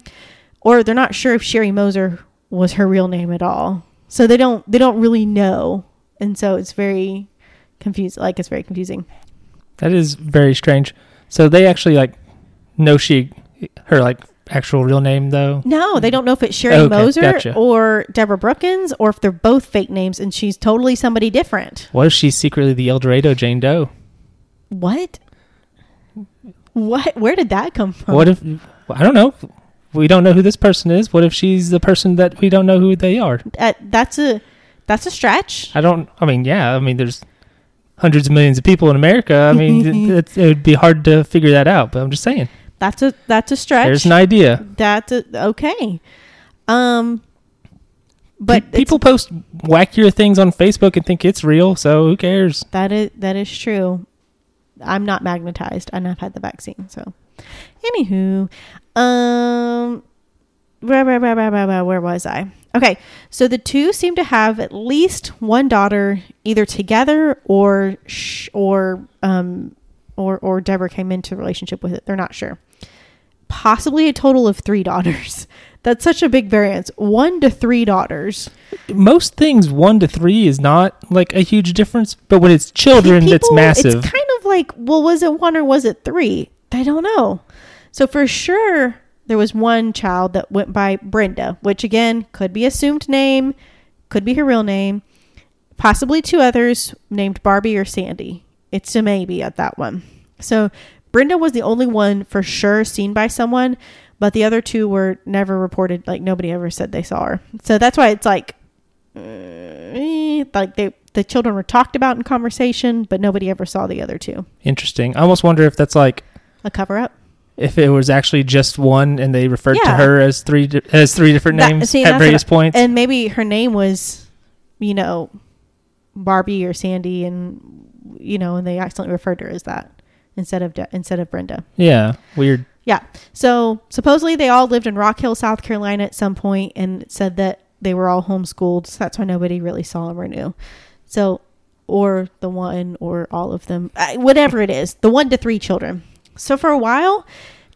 or they're not sure if Sherry Moser was her real name at all. So they don't they don't really know. And so it's very confused like it's very confusing. That is very strange. So they actually like know she her like actual real name though. No, they don't know if it's Sherry Okay, Moser gotcha. or Deborah Brookins or if they're both fake names and she's totally somebody different. What if she's secretly the El Dorado Jane Doe? What? What? Where did that come from? What if I don't know. We don't know who this person is. What if she's the person that we don't know who they are? Uh, that's a that's a stretch. I don't. I mean, yeah. I mean, there's hundreds of millions of people in America. I mean, [laughs] it, it would be hard to figure that out. But I'm just saying, That's a that's a stretch. there's an idea. That's a, okay. Um, but Pe- people post wackier things on Facebook and think it's real. So who cares? that is that is true. I'm not magnetized and I've had the vaccine. So, anywho, um, blah, blah, blah, where was I? Okay, so the two seem to have at least one daughter, either together or sh- or um or or Deborah came into a relationship with it. They're not sure. Possibly a total of three daughters. [laughs] That's such a big variance. One to three daughters. Most things one to three is not like a huge difference, but when it's children, People- massive. It's kind of like, well, was it one or was it three? I don't know. So for sure, there was one child that went by Brenda, which again could be assumed name, could be her real name. Possibly two others named Barbie or Sandy. It's a maybe at that one. So Brenda was the only one for sure seen by someone, but the other two were never reported. Like nobody ever said they saw her. So that's why it's like, uh, eh, like they the children were talked about in conversation, but nobody ever saw the other two. Interesting. I almost wonder if that's like A cover up. if it was actually just one and they referred to her as three di- as three different That- names see, at various what points. And maybe her name was, you know, Barbie or Sandy, and you know, and they accidentally referred to her as that instead of De- instead of Brenda. yeah, weird. Yeah. So supposedly they all lived in Rock Hill, South Carolina at some point, and said that they were all homeschooled. So that's why nobody really saw them or knew. So, or the one or all of them, whatever it is, the one to three children. So for a while,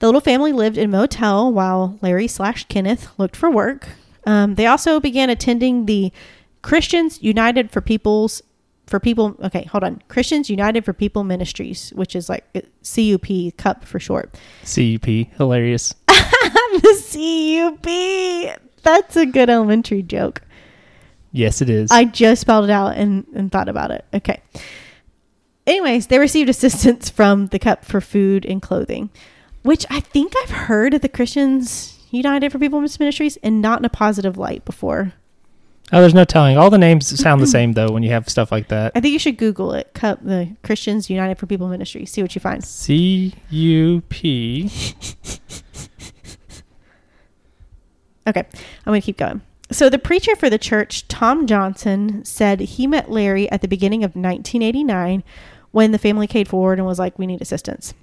the little family lived in motel while Larry slash Kenneth looked for work. Um, they also began attending the Christians United for People's for people. Okay, hold on. Christians United for People Ministries, which is like CUP, cup for short. CUP, hilarious. [laughs] the CUP. That's a good elementary joke. Yes, it is. I just spelled it out and, and thought about it. Okay. Anyways, they received assistance from the cup for food and clothing, which I think I've heard of the Christians United for People Ministries and not in a positive light before. Oh, there's no telling. All the names sound the same though when you have stuff like that. I think you should Google it. Cup the Christians United for People Ministry. See what you find. C U P. [laughs] Okay, I'm going to keep going. So, the preacher for the church, Tom Johnson, said he met Larry at the beginning of 1989 when the family came forward and was like, We need assistance.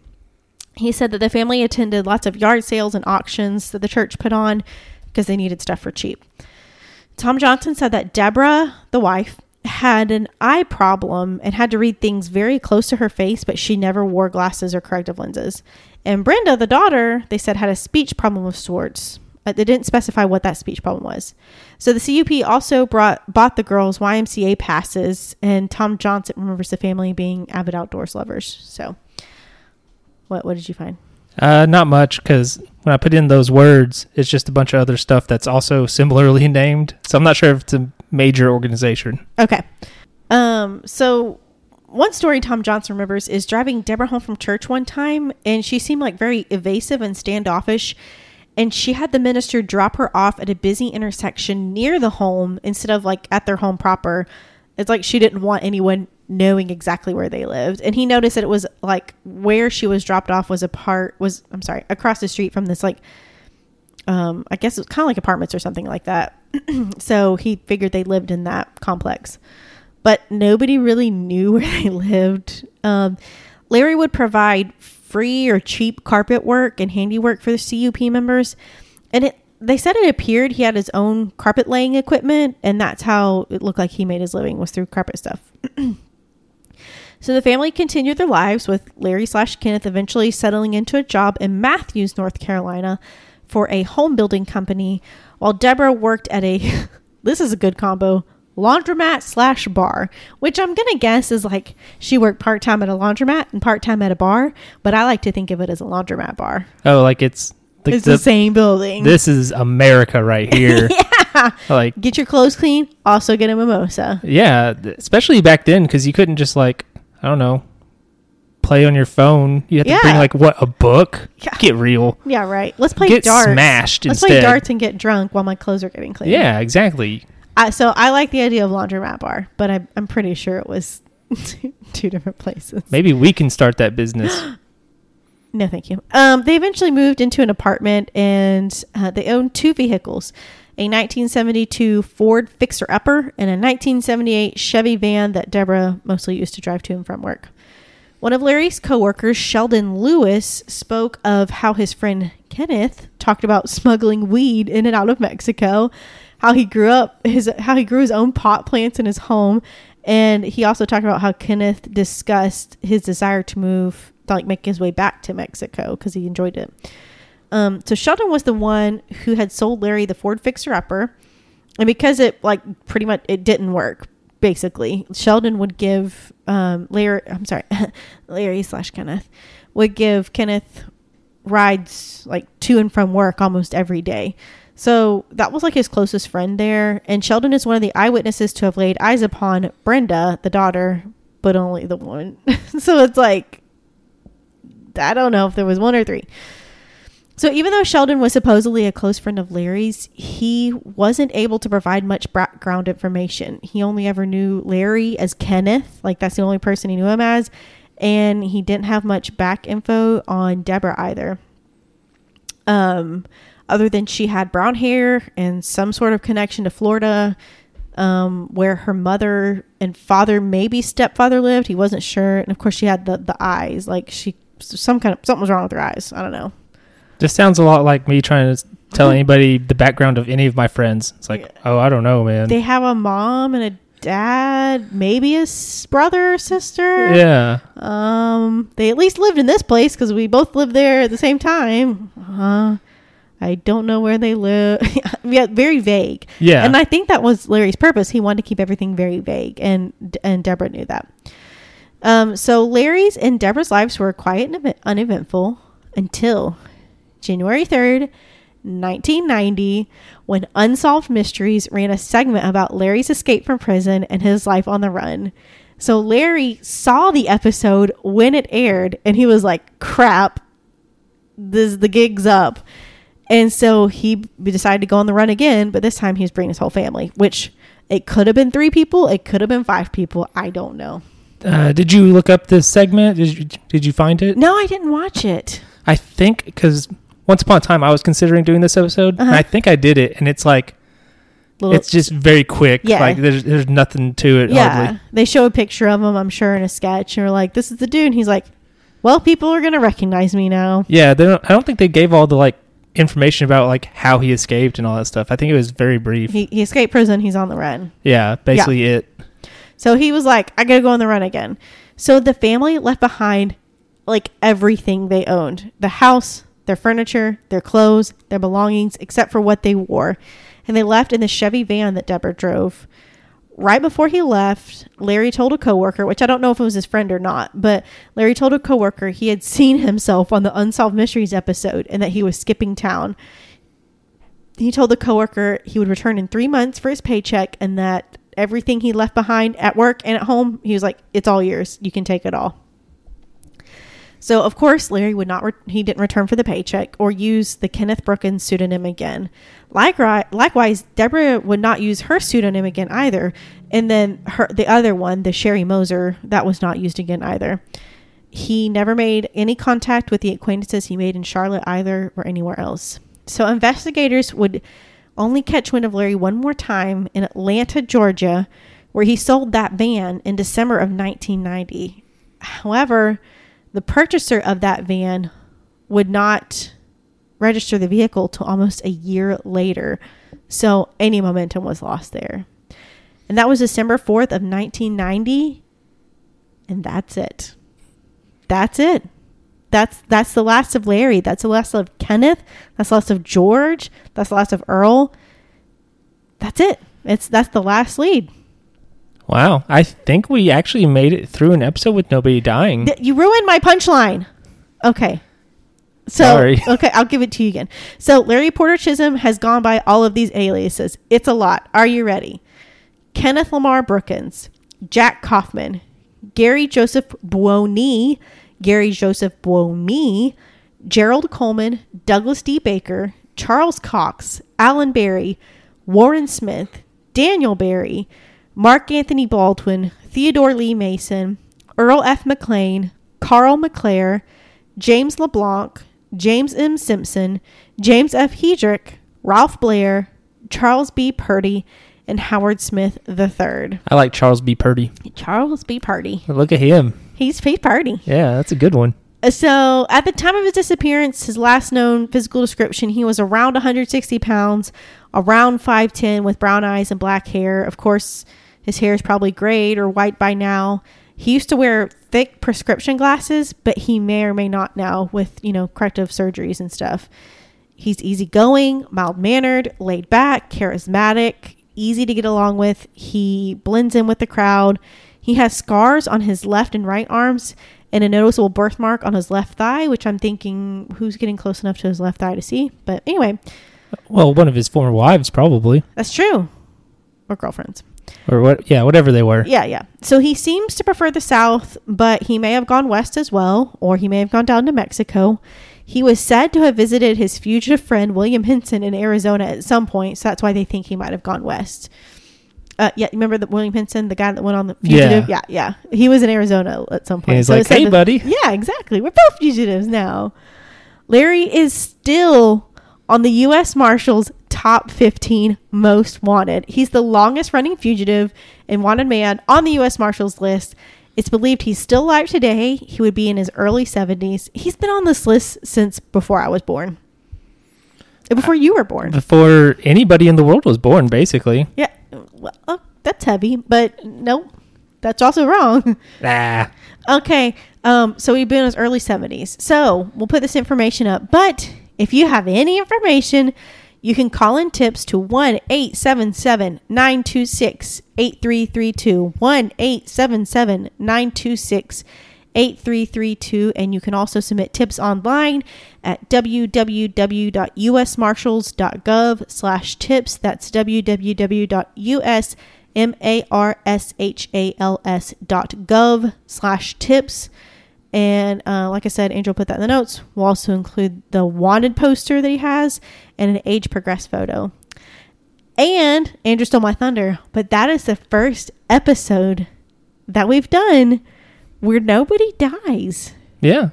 He said that the family attended lots of yard sales and auctions that the church put on because they needed stuff for cheap. Tom Johnson said that Deborah, the wife, had an eye problem and had to read things very close to her face, but she never wore glasses or corrective lenses. And Brenda, the daughter, they said had a speech problem of sorts. Uh, They didn't specify what that speech problem was. So the CUP also brought bought the girls YMCA passes, and Tom Johnson remembers the family being avid outdoors lovers. So, what what did you find? Uh, not much because when I put in those words, it's just a bunch of other stuff that's also similarly [laughs] named. So I'm not sure if it's a major organization. Okay. Um, so one story Tom Johnson remembers is driving Deborah home from church one time, and she seemed like very evasive and standoffish. And she had the minister drop her off at a busy intersection near the home instead of like at their home proper. It's like she didn't want anyone knowing exactly where they lived. And he noticed that it was like where she was dropped off was a part was I'm sorry, across the street from this like um I guess it was kind of like apartments or something like that. [clears throat] so he figured they lived in that complex. But nobody really knew [laughs] where they lived. Um Larry would provide free or cheap carpet work and handiwork for the CUP members. And it they said it appeared he had his own carpet laying equipment and that's how it looked like he made his living was through carpet stuff. [clears throat] So the family continued their lives with Larry slash Kenneth eventually settling into a job in Matthews, North Carolina for a home building company, while Deborah worked at a, [laughs] this is a good combo, laundromat slash bar, which I'm going to guess is like she worked part time at a laundromat and part time at a bar, but I like to think of it as a laundromat bar. Oh, like it's the, it's the, the- same building. this is America right [laughs] here. yeah. Like Get your clothes clean, also get a mimosa. yeah, especially back then because you couldn't just like I don't know play on your phone. You had to bring like what a book. Yeah. Get real. Yeah, right. Let's play Get darts. smashed Let's instead. play darts and get drunk while my clothes are getting clean. Yeah, exactly. I, so I like the idea of laundromat bar, but I, I'm pretty sure it was [laughs] two, two different places. Maybe we can start that business. [gasps] [gasps] No, thank you. Um, they eventually moved into an apartment and uh, they owned two vehicles a 1972 Ford Fixer Upper and a 1978 Chevy van that Deborah mostly used to drive to and from work. One of Larry's coworkers, Sheldon Lewis, spoke of how his friend Kenneth talked about smuggling weed in and out of Mexico, how he grew up his how he grew his own pot plants in his home, and he also talked about how Kenneth discussed his desire to move, to like make his way back to Mexico because he enjoyed it. Um, so Sheldon was the one who had sold Larry the Ford Fixer Upper, and because it like pretty much it didn't work. Basically, Sheldon would give um, Larry. I'm sorry, [laughs] Larry slash Kenneth would give Kenneth rides like to and from work almost every day. So that was like his closest friend there. And Sheldon is one of the eyewitnesses to have laid eyes upon Brenda, the daughter, but only the one. [laughs] so it's like, I don't know if there was one or three. So even though Sheldon was supposedly a close friend of Larry's, he wasn't able to provide much background information. He only ever knew Larry as Kenneth, like that's the only person he knew him as, and he didn't have much back info on Deborah either. Um, other than she had brown hair and some sort of connection to Florida, um, where her mother and father, maybe stepfather, lived. He wasn't sure, and of course she had the the eyes, like she some kind of something was wrong with her eyes. I don't know. This sounds a lot like me trying to tell [laughs] anybody the background of any of my friends. It's like, oh, I don't know, man. They have a mom and a dad, maybe a s- brother or sister. yeah. Um, they at least lived in this place because we both lived there at the same time. Uh, I don't know where they live. [laughs] yeah, very vague. Yeah. And I think that was Larry's purpose. He wanted to keep everything very vague, and and Deborah knew that. Um, so Larry's and Deborah's lives were quiet and uneventful until January third, 1990, when Unsolved Mysteries ran a segment about Larry's escape from prison and his life on the run. So Larry saw the episode when it aired, and he was like, "Crap, this the gig's up." And so he decided to go on the run again, but this time he was bringing his whole family, which it could have been three people, it could have been five people. I don't know. Uh, did you look up this segment? Did you, did you find it? No, I didn't watch it. I think because once upon a time I was considering doing this episode, and Uh-huh. I think I did it, and it's like Little, it's just very quick. Yeah. Like there's there's nothing to it. yeah, Hardly. they show a picture of him, I'm sure, in a sketch, and we're like, "This is the dude." And he's like, "Well, people are gonna recognize me now." Yeah, they don't, I don't think they gave all the like information about like how he escaped and all that stuff. I think it was very brief. He, he escaped prison. He's on the run. yeah, basically it. So he was like, I gotta go on the run again. So the family left behind like everything they owned the house, their furniture, their clothes, their belongings, except for what they wore. And they left in the Chevy van that Deborah drove. Right before he left, Larry told a coworker, which I don't know if it was his friend or not, but Larry told a coworker he had seen [laughs] himself on the Unsolved Mysteries episode and that he was skipping town. He told the coworker he would return in three months for his paycheck and that everything he left behind at work and at home, he was like, "It's all yours. You can take it all." So of course, Larry would not. Re- he didn't return for the paycheck or use the Kenneth Brookins pseudonym again. Likewise, likewise, Deborah would not use her pseudonym again either. And then her the other one, the Sherry Moser, that was not used again either. He never made any contact with the acquaintances he made in Charlotte either or anywhere else. So investigators would only catch wind of Larry one more time in Atlanta, Georgia, where he sold that van in December of 1990. However, the purchaser of that van would not register the vehicle till almost a year later. So any momentum was lost there. And that was December 4th of 1990. And that's it. That's it. That's that's the last of Larry. That's the last of Kenneth. That's the last of George. That's the last of Earl. That's it. It's that's the last lead. Wow, I think we actually made it through an episode with nobody dying. Th- You ruined my punchline. Okay. So Sorry. [laughs] okay, I'll give it to you again. So Larry Porter Chisholm has gone by all of these aliases. It's a lot. Are you ready? Kenneth Lamar Brookins, Jack Kaufman, Gary Joseph Buoni, Gary Joseph Buoni, Gerald Coleman, Douglas D. Baker, Charles Cox, Alan Barry, Warren Smith, Daniel Barry, Mark Anthony Baldwin, Theodore Lee Mason, Earl F. McLean, Carl McClare, James LeBlanc, James M. Simpson, James F. Hedrick, Ralph Blair, Charles B. Purdy, and Howard Smith III. I like Charles B. Purdy. Charles B. Purdy. Look at him. He's Faith Purdy. Yeah, that's a good one. Uh, so, at the time of his disappearance, his last known physical description, he was around 160 pounds, around 5'10, with brown eyes and black hair. Of course, his hair is probably grayed or white by now. He used to wear thick prescription glasses, but he may or may not now with, you know, corrective surgeries and stuff. He's easygoing, mild mannered, laid back, charismatic, easy to get along with. He blends in with the crowd. He has scars on his left and right arms and a noticeable birthmark on his left thigh, which I'm thinking who's getting close enough to his left thigh to see. But anyway, Well, one of his former wives, probably, that's true. Or girlfriends. Or what? Yeah, whatever they were. Yeah, yeah. So he seems to prefer the South, but he may have gone west as well, or he may have gone down to Mexico. He was said to have visited his fugitive friend William Henson in Arizona at some point, so that's why they think he might have gone west. Uh, yeah, remember the William Henson, the guy that went on the fugitive? Yeah, yeah. He was in Arizona at some point. And he's So like, "Hey, buddy." Yeah, exactly. We're both fugitives now. Larry is still on the U.S. Marshals top 15 most wanted. He's the longest running fugitive and wanted man on the U.S. Marshals list. It's believed he's still alive today. He would be in his early 70s. He's been on this list since before I was born. Before you were born. Before anybody in the world was born, basically. Yeah. Well, oh, that's heavy, but nope. That's also wrong. [laughs] Ah, Okay. Um, so we've been in his early 70s. So we'll put this information up. But if you have any information, you can call in tips to 1 877 926 8332. 1 877 926 8332. And you can also submit tips online at www.usmarshals.gov slash tips. That's www.us M A R S H A L S dot gov slash tips. And uh, like I said, Angel put that in the notes. We'll also include the wanted poster that he has and an age progress photo. And Andrew stole my thunder, but that is the first episode that we've done where nobody dies. Yeah.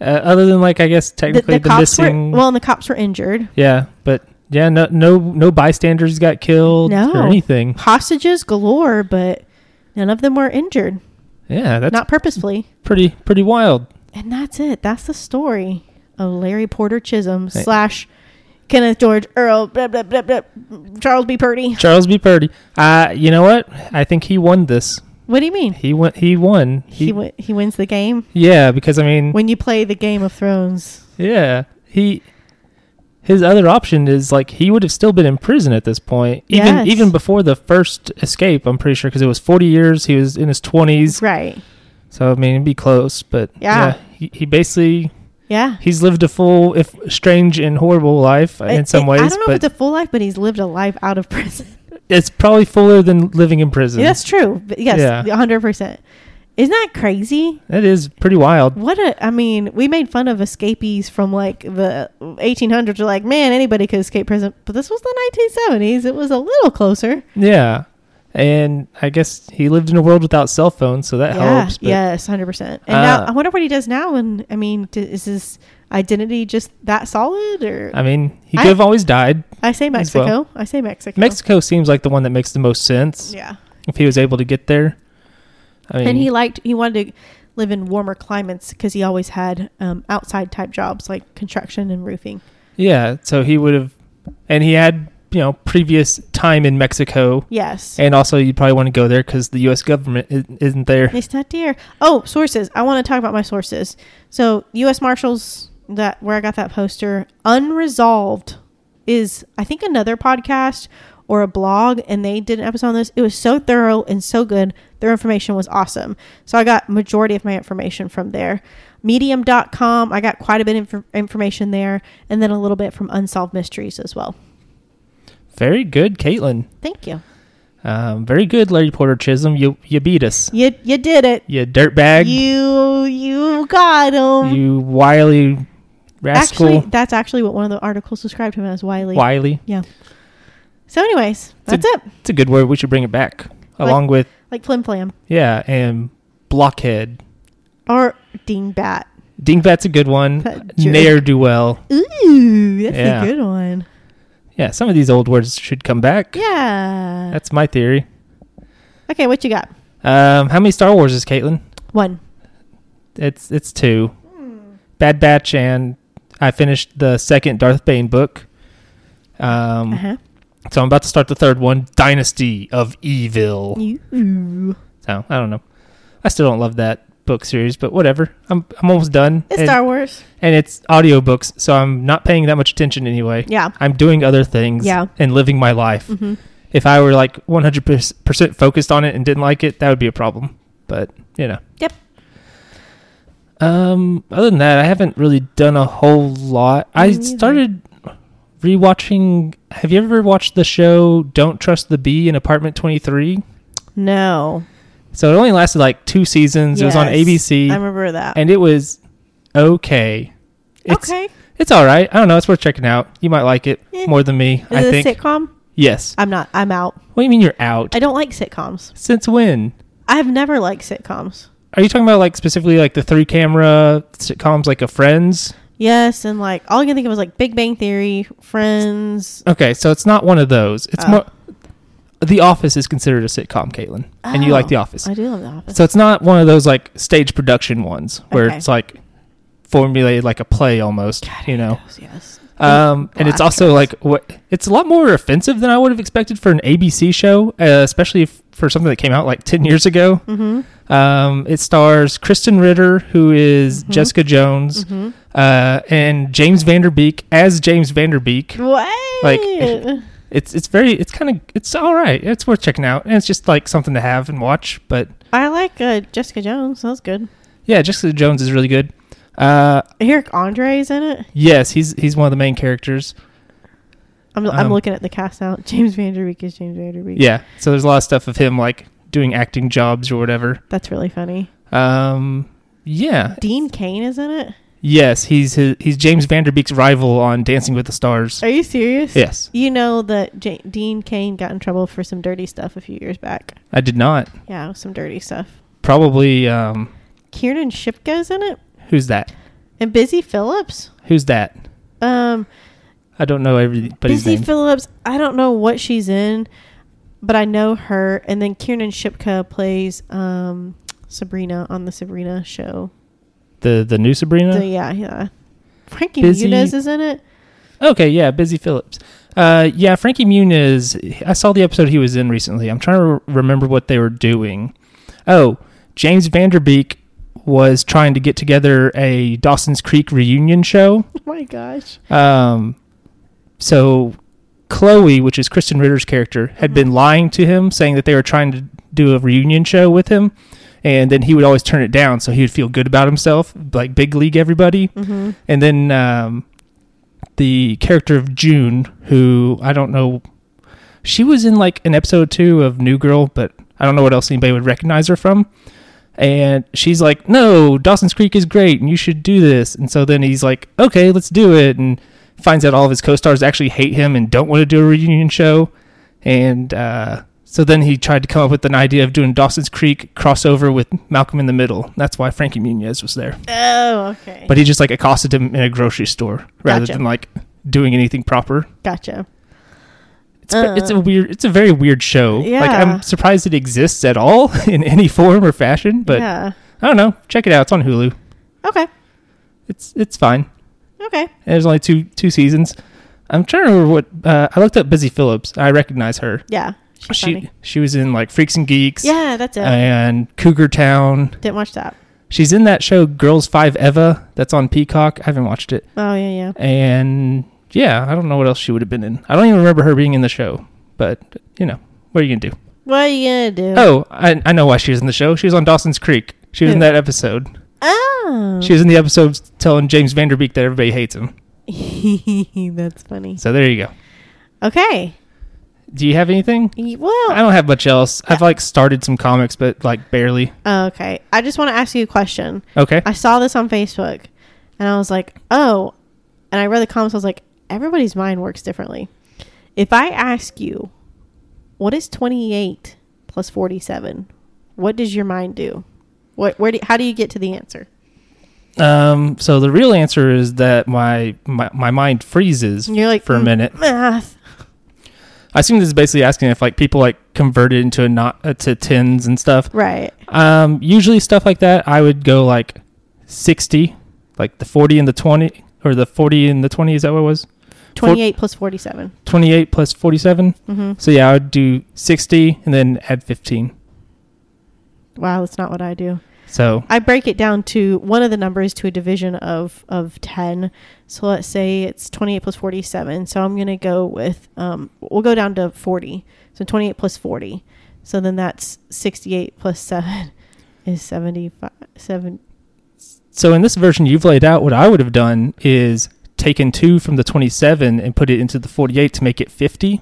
Uh, other than like I guess The, technically the the, cops missing. were well, and the cops were injured. yeah, but yeah, no, no, no bystanders got killed No. or anything. Hostages galore, but none of them were injured, Yeah, that's not purposefully. pretty pretty wild. And that's it. That's the story of Larry Porter Chisholm Hey. slash Kenneth George Earl blah, blah, blah, blah, Charles B. Purdy. [laughs] Charles B. Purdy. Uh, you know what? I think he won this. What do you mean? He went. He won. He He, wi- he wins the game yeah, because I mean, when you play the Game of Thrones. yeah, he. His other option is like he would have still been in prison at this point, even Yes. even before the first escape. I'm pretty sure because it was 40 years. He was in his 20s, Right. so I mean it'd be close. But Yeah. he, he basically Yeah. he's lived a full, if strange and horrible life in some it- ways, I don't know if it's a full life, but he's lived a life out of [laughs] prison. it's probably fuller than living in prison. Yeah, that's true. But yes, Yeah. 100%. Isn't that crazy? That is pretty wild. What a, I mean, we made fun of escapees from like the 1800s. We're like, man, anybody could escape prison. But this was the 1970s. It was a little closer. Yeah. And I guess he lived in a world without cell phones, so that yeah, helps. Yes, 100%. And now Uh, I wonder what he does now. And I mean, d- is his identity just that solid? Or I mean, he I- could have always died. I say Mexico. well. I say Mexico. Mexico seems like the one that makes the most sense Yeah. if he was able to get there. I mean, and he liked, he wanted to live in warmer climates because he always had um, outside type jobs like construction and roofing. yeah, so he would have, and he had you know previous time in Mexico, Yes. and also you probably want to go there because the U.S. government is, isn't there. It's not dear. Oh, sources. I want to talk about my sources. So, U.S. Marshals, that where I got that poster, unresolved is I think another podcast or a blog, and they did an episode on this. It was so thorough and so good. Their information was awesome. So I got majority of my information from there. Medium.com. I got quite a bit of inf- information there, and then a little bit from Unsolved Mysteries as well. Very good, Caitlin. Thank you. Um, very good, Larry Porter Chisholm. You you beat us. You you did it. You dirtbag. You you got him. You wily rascal. Actually, that's actually what one of the articles described him as, wily. wily. Yeah. So, anyways, that's it. It's a good word. We should bring it back along with Like flim flam yeah and blockhead. or dingbat. Dingbat's a good one. Ne'er do well. Ooh, that's Yeah. a good one. Yeah, some of these old words should come back. Yeah. That's my theory. okay, what you got? Um, how many Star Wars is Caitlin? One. It's it's two. Bad Batch and I finished the second Darth Bane book. Um, Uh huh. So I'm about to start the third one, Dynasty of Evil. So I don't know. I still don't love that book series, but whatever. I'm I'm almost done. It's and, Star Wars. and it's audiobooks, so I'm not paying that much attention anyway. Yeah. I'm doing other things Yeah. and living my life. hmm If I were like 100% focused on it and didn't like it, that would be a problem. But, you know. Yep. Um other than that, I haven't really done a whole lot. I Me neither. started rewatching Have you ever watched the show Don't Trust the Bee in Apartment 23? No. So it only lasted like 2 seasons. It was on ABC I remember that. and it was okay. It's okay. it's all right. I don't know, it's worth checking out. You might like it Eh. more than me, Is I it think. a sitcom? Yes. I'm not. I'm out. What do you mean you're out? I don't like sitcoms. Since when? I've never liked sitcoms. Are you talking about like specifically like the three camera sitcoms like a Friends? Yes, and like all I can think of was like Big Bang Theory, Friends. Okay, so it's not one of those. It's Oh. more The Office is considered a sitcom, Caitlin. And you like Oh, The Office. I do love The Office. So it's not one of those like stage production ones where Okay. it's like formulated like a play almost, you know. Yes, yes. Um, and it's also like what it's a lot more offensive than I would have expected for an ABC show, uh, especially if, for something that came out like 10 years ago. Mm-hmm. Um, it stars Krysten Ritter, who is Mhm. Jessica Jones, Mm-hmm. Uh, and James Van Der Beek as James Van Der Beek. What? Like, It's it's very it's kind of it's all right. It's worth checking out, and it's just like something to have and watch. But I like uh, Jessica Jones. That was good. yeah, Jessica Jones is really good. Uh, Eric Andre's in it. yes, he's he's one of the main characters. I'm, I'm Um, looking at the cast now. [laughs] James Van Der Beek is James Van Der Beek. Yeah, so there's a lot of stuff of him like doing acting jobs or whatever. That's really funny. Um, Yeah. Dean Cain is in it. Yes, he's his, he's James Van Der Beek's rival on Dancing with the Stars. Are you serious? Yes, You know that J- Dean Cain got in trouble for some dirty stuff a few years back. I did not. Yeah, some dirty stuff. Probably. Um, Kiernan Shipka's in it, who's that? and Busy Phillips. Who's that? Um, I don't know everybody's Busy name. Phillips. I don't know what she's in, but I know her. And then Kiernan Shipka plays um Sabrina on the Sabrina show. The the new Sabrina. So yeah, yeah. Frankie Busy- Muniz is in it. Okay, yeah, Busy Phillips. Uh, yeah, Frankie Muniz. I saw the episode he was in recently. I'm trying to re- remember what they were doing. Oh, James Van Der Beek was trying to get together a Dawson's Creek reunion show. [laughs] Oh my gosh. Um, so Chloe, which is Krysten Ritter's character, had been lying to him, saying that they were trying to do a reunion show with him, and then he would always turn it down, so he would feel good about himself, like big league everybody. Mm-hmm. And then um, the character of June, who I don't know, she was in like an episode two of New Girl, but I don't know what else anybody would recognize her from. And she's like, "No, Dawson's Creek is great, and you should do this." And so then he's like, "Okay, let's do it." And finds out all of his co-stars actually hate him and don't want to do a reunion show. And uh, so then he tried to come up with an idea of doing Dawson's Creek crossover with Malcolm in the Middle. That's why Frankie Muniz was there. Oh, okay. But he just like accosted him in a grocery store rather Gotcha. than like doing anything proper. gotcha. It's ve- it's a Uh. weird, it's a very weird show. Yeah. Like I'm surprised it exists at all [laughs] in any form or fashion. But yeah. I don't know. Check it out. It's on Hulu. Okay. It's it's fine. Okay. And there's only two two seasons. I'm trying to remember what uh, I looked up. Busy Phillips. I recognize her. Yeah. She's she funny. she was in like Freaks and Geeks. Yeah, that's it. And Cougar Town. Didn't watch that. She's in that show Girls5eva that's on Peacock. I haven't watched it. Oh yeah, yeah. And yeah, I don't know what else she would have been in. I don't even remember her being in the show. But you know, what are you gonna do? What are you gonna do? Oh, I I know why she was in the show. She was on Dawson's Creek. She was in that episode. Oh. She was in the episode telling James Van Der Beek that everybody hates him. [laughs] that's funny. So there you go. Okay. Do you have anything? Well, I don't have much else. I've like started some comics, but like barely. okay. I just want to ask you a question. Okay. I saw this on Facebook, and I was like, "Oh," and I read the comments. I was like, "Everybody's mind works differently." If I ask you, "What is twenty-eight plus forty-seven?" What does your mind do? What? Where? Do, how do you get to the answer? Um. So the real answer is that my my, my mind freezes you're like for a "Mm, minute. Math. I assume this is basically asking if like people like converted into a not uh, to tens and stuff. Right. Um. Usually stuff like that, I would go like sixty, like the forty and the twenty, or the forty and the twenty. Is that what it was? Twenty-eight plus forty-seven. Twenty-eight plus forty-seven. Mm-hmm. So yeah, I would do sixty and then add fifteen. Wow, that's not what I do. So I break it down to one of the numbers to a division of of ten. So let's say it's twenty eight plus forty seven. So I'm gonna go with um we'll go down to forty. So twenty eight plus forty. So then that's sixty eight plus seven [laughs] is seventy five seven So in this version you've laid out, what I would have done is taken two from the 27 and put it into the 48 to make it 50.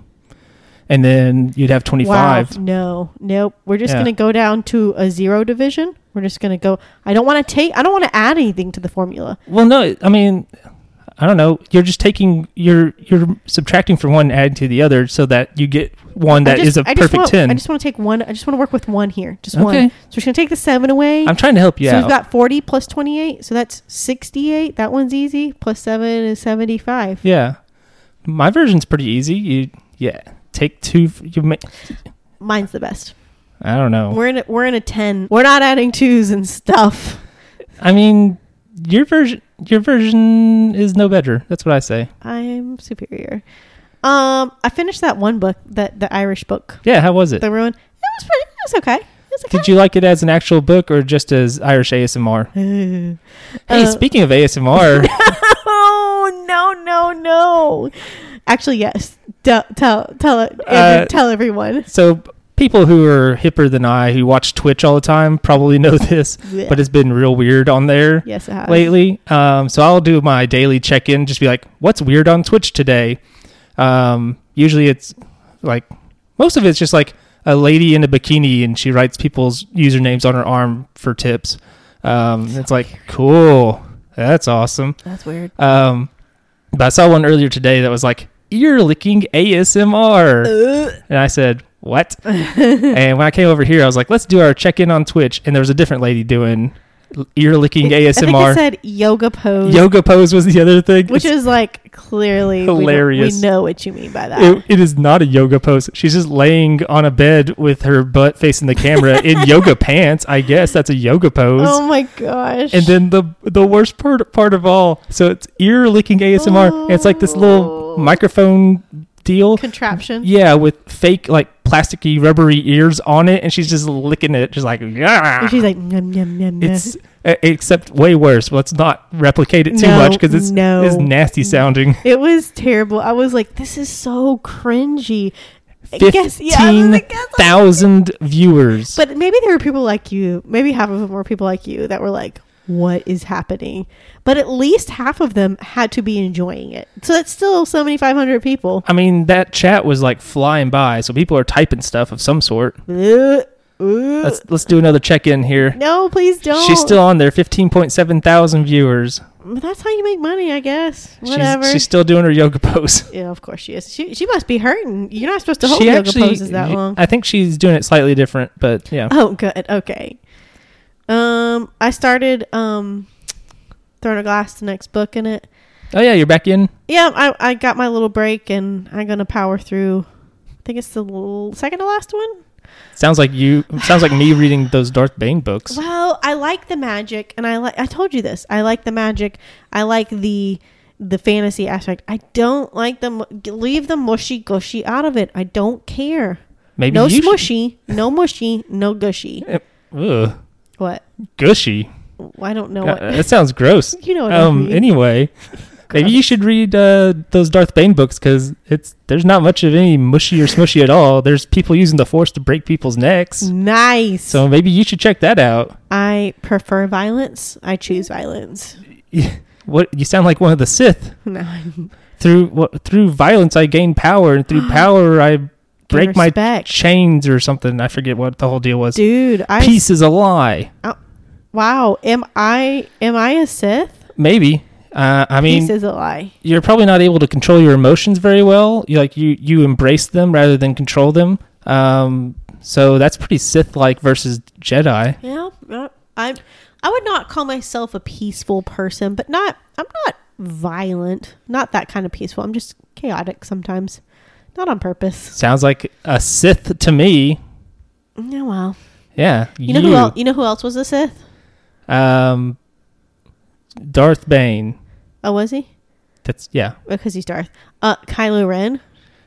And then you'd have 25. Wow. No, nope. We're just Yeah. gonna go down to a zero division. We're just gonna go I don't wanna take I don't wanna add anything to the formula. Well, no, I mean, I don't know. You're just taking, you're you're subtracting from one, adding to the other, so that you get one that I is just, a I just perfect want, 10. I just want to take one. I just want to work with one here. Just Okay. one. So we're just gonna take the seven away. I'm trying to help you so out. we've got 40 plus 28. So that's 68. That one's easy. Plus 7 is 75. yeah, my version's pretty easy. You yeah, take two. You make. Mine's the best. I don't know. We're in a, we're in a 10. We're not adding twos and stuff. I mean, your version your version is no better. That's what I say. I'm superior. Um, I finished that one book, that the Irish book, Yeah, how was it? The Ruin. It was pretty. It was okay. It was okay. Did you like it as an actual book or just as Irish ASMR? Hey, Uh, speaking of ASMR, [laughs] oh no no no! Actually, yes. Tell tell tell it. Uh, tell everyone. so people who are hipper than I, who watch Twitch all the time, probably know [laughs] this, but it's been real weird on there yes, it has. lately. Um, so I'll do my daily check in, just be like, what's weird on Twitch today? Um, usually it's like, most of it's just like a lady in a bikini and she writes people's usernames on her arm for tips. Um, it's like cool. That's awesome. That's weird. Um, but I saw one earlier today that was like ear licking ASMR, uh. and I said what? [laughs] and when I came over here, I was like, let's do our check in on Twitch, and there was a different lady doing ear licking ASMR. I said yoga pose, Yoga pose was the other thing. which is like clearly Hilarious. We, know what you mean by that. It, it is not a yoga pose. She's just laying on a bed with her butt facing the camera in [laughs] yoga pants. I guess that's a yoga pose. oh my gosh! and then the the worst part part of all, so it's ear licking ASMR. and it's like this little Oh. microphone deal. contraption. Yeah, with fake like plasticky rubbery ears on it, and she's just licking it, just like yeah. And she's like, yum, yum, yum. It's uh, except way worse. Let's not replicate it too No, much because it's no. it's nasty sounding. It was terrible. I was like, this is so cringy. I guess- yeah, Fifteen thousand viewers. But maybe there were people like you. Maybe half of them were people like you that were like, what is happening? But at least half of them had to be enjoying it. So that's still 7,500 people. I mean, that chat was like flying by, so people are typing stuff of some sort. Uh, uh. Let's let's do another check in here. no, please don't. She's still on there, fifteen point seven thousand viewers. But that's how you make money, I guess. She's- Whatever. She's, still doing her yoga pose. [laughs] yeah, of course she is. She, she must be hurting. You're not supposed to hold she yoga actually, poses that long. I think she's doing it slightly different, but yeah. Oh, good. Okay. Um, I started um throwing a glass the next book in it. Oh yeah, you're back in. Yeah, I I got my little break and I'm gonna power through. I think it's the little, second to last one. Sounds like you. Sounds like me [laughs] reading those Darth Bane books. Well, I like the magic, and I like. I told you this. I like the magic. I like the the fantasy aspect. I don't like the leave the mushy gushy out of it. I don't care. Maybe no you should- smushy, no mushy, no gushy. [laughs] Ugh, What? gushy. I don't know Uh, what. that sounds gross. [laughs] you know what I Um. mean. Anyway, [laughs] maybe you should read uh, those Darth Bane books because it's there's not much of any mushy or smushy at all. There's people using the Force to break people's necks. Nice. So maybe you should check that out. I prefer violence. I choose violence. [laughs] What you sound like one of the Sith. No, Through what through violence I gain power, and through [gasps] power I break my chains or something. I forget what the whole deal was. dude. I Peace is a lie. wow. Am I am I a Sith? Maybe. Uh, I mean, Peace is a lie. you're probably not able to control your emotions very well. You like you you embrace them rather than control them. Um, so that's pretty Sith-like versus Jedi. Yeah, yeah. I I would not call myself a peaceful person, but not I'm not violent. Not that kind of peaceful. I'm just chaotic sometimes. Not on purpose. Sounds like a Sith to me. Yeah, well. Yeah, You know who else you know who else was a Sith? Um, Darth Bane. Oh, was he? That's yeah. Because he's Darth. Uh Kylo Ren.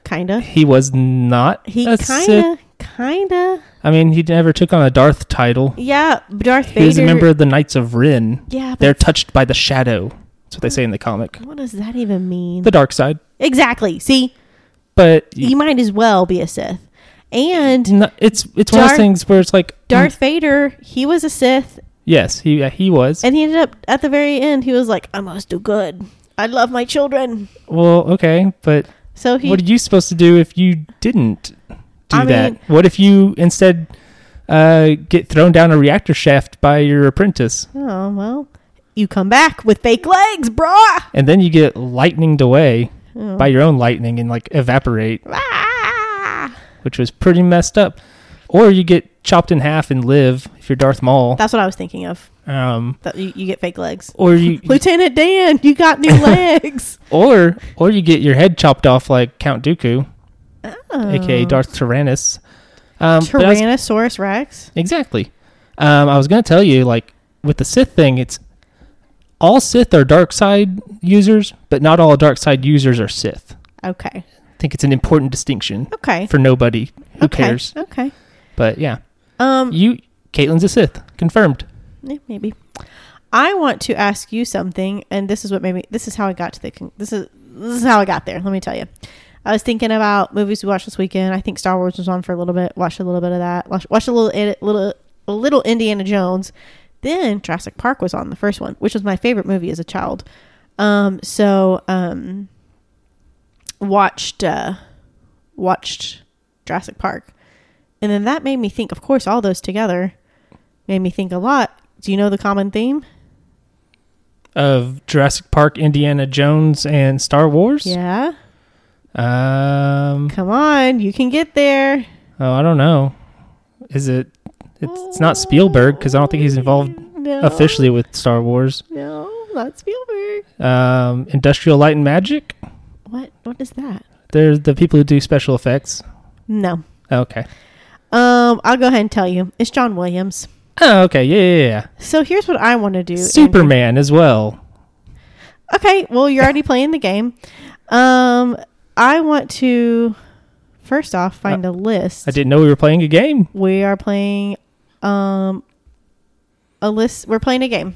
Kinda. He was not. He a kinda Sith. kinda I mean, he never took on a Darth title. Yeah, Darth Vader. He was a member of the Knights of Ren. Yeah, but They're touched by the shadow. That's what they say in the comic. what does that even mean? The dark side. exactly. See, But he might as well be a Sith. And No, it's it's one of those things where it's like Darth Vader, he was a Sith, Yes, he uh, he was. and he ended up at the very end. He was like, "I must do good. I love my children." well, okay, but So he, what are you supposed to do if you didn't do I that? mean- what if you instead uh, get thrown down a reactor shaft by your apprentice, oh well, you come back with fake legs, brah. and then you get lightninged away Oh. by your own lightning and like evaporate, Ah! which was pretty messed up? Or you get chopped in half and live if you're Darth Maul. That's what I was thinking of. Um, That you, you get fake legs. or you [laughs] Lieutenant Dan, you got new [laughs] legs. or or you get your head chopped off like Count Dooku, Oh. aka Darth Tyrannus. Um, I was- Tyrannosaurus Rex. Exactly. Um, I was going to tell you, like, with the Sith thing, it's all Sith are dark side users, but not all dark side users are Sith. Okay. I think it's an important distinction Okay. for nobody who okay. cares. Okay. But yeah, Um. you, Caitlin's a Sith, confirmed. Yeah, maybe. I want to ask you something, and this is what made me. This is how I got to the. con- This is this is how I got there. Let me tell you. I was thinking about movies we watched this weekend. I think Star Wars was on for a little bit. Watched a little bit of that. Watched, watched a little little a little Indiana Jones. Then Jurassic Park was on the first one, which was my favorite movie as a child. Um, so um, watched uh, watched Jurassic Park, and then that made me think. Of course, all those together made me think a lot. Do you know the common theme? Of Jurassic Park, Indiana Jones, and Star Wars. Yeah. Um. Come on, you can get there. Oh, I don't know. Is it? It's, it's not Spielberg because I don't think he's involved No. officially with Star Wars. No, not Spielberg. Um, Industrial Light and Magic. What? What is that? They're the people who do special effects. No. Okay. Um, I'll go ahead and tell you. It's John Williams. Oh, okay. Yeah, yeah, yeah. So here's what I want to do. Andrew. Superman as well. Okay, well you're already playing the game. Um, I want to first off find a list. I didn't know we were playing a game. We are playing um a list. We're playing a game.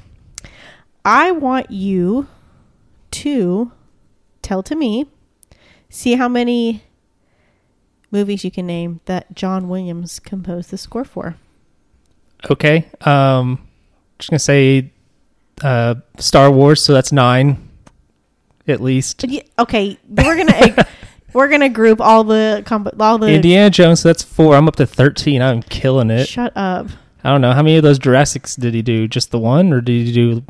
I want you to tell to me, see how many movies you can name that John Williams composed the score for. Okay. Um, just gonna say, uh, Star Wars. So that's nine, at least. Yeah, okay, we're gonna [laughs] we're gonna group all the comp- all the. Indiana Jones. So that's four. I'm up to thirteen. I'm killing it. Shut up. I don't know how many of those Jurassics did he do? Just the one, or did he do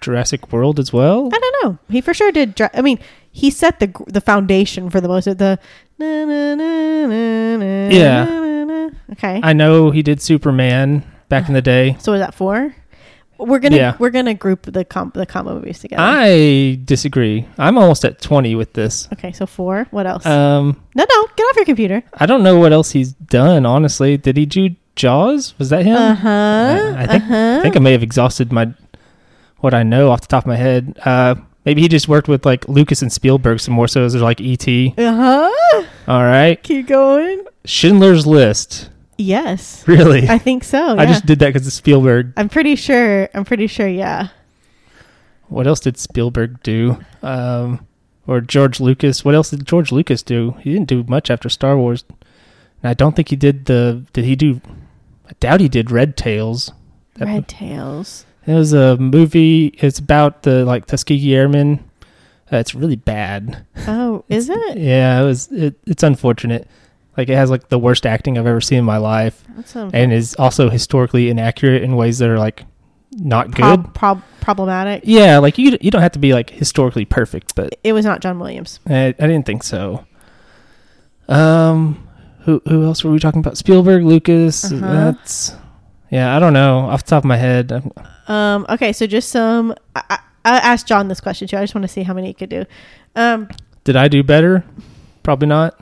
Jurassic World as well? I don't know. He for sure did. I mean, he set the the foundation for the most of the. na, na, na, na, na, Yeah. Okay. I know he did Superman back in the day. so is that four? We're gonna Yeah. we're gonna group the comp the combo movies together. I disagree. I'm almost at 20 with this. okay, so four. What else? Um, no, no, get off your computer. I don't know what else he's done. Honestly, did he do Jaws? Was that him? Uh huh. I think uh-huh. I think I may have exhausted my what I know off the top of my head. Uh, maybe he just worked with like Lucas and Spielberg some more. So there's like E.T. Uh huh. All right, Keep going. Schindler's List. Yes, Really, I think so. I just did that because of Spielberg. I'm pretty sure. I'm pretty sure. Yeah. What else did Spielberg do? Um, or George Lucas? What else did George Lucas do? He didn't do much after Star Wars. And I don't think he did the. Did he do? I doubt he did Red Tails. That Red Tails. It was a movie. It's about the like Tuskegee Airmen. Uh, it's really bad. Oh, is it? Yeah, it was. It, it's unfortunate. Like it has like the worst acting I've ever seen in my life, and is also historically inaccurate in ways that are like not good. prob- prob- problematic. yeah, like you you don't have to be like historically perfect, but It was not John Williams. I, I didn't think so. Um, who who else were we talking about? Spielberg, Lucas. Uh-huh. That's yeah. I don't know off the top of my head. I'm- Um, okay, so just some. I, I, I asked John this question too. I just want to see how many he could do. Um, Did I do better? Probably not.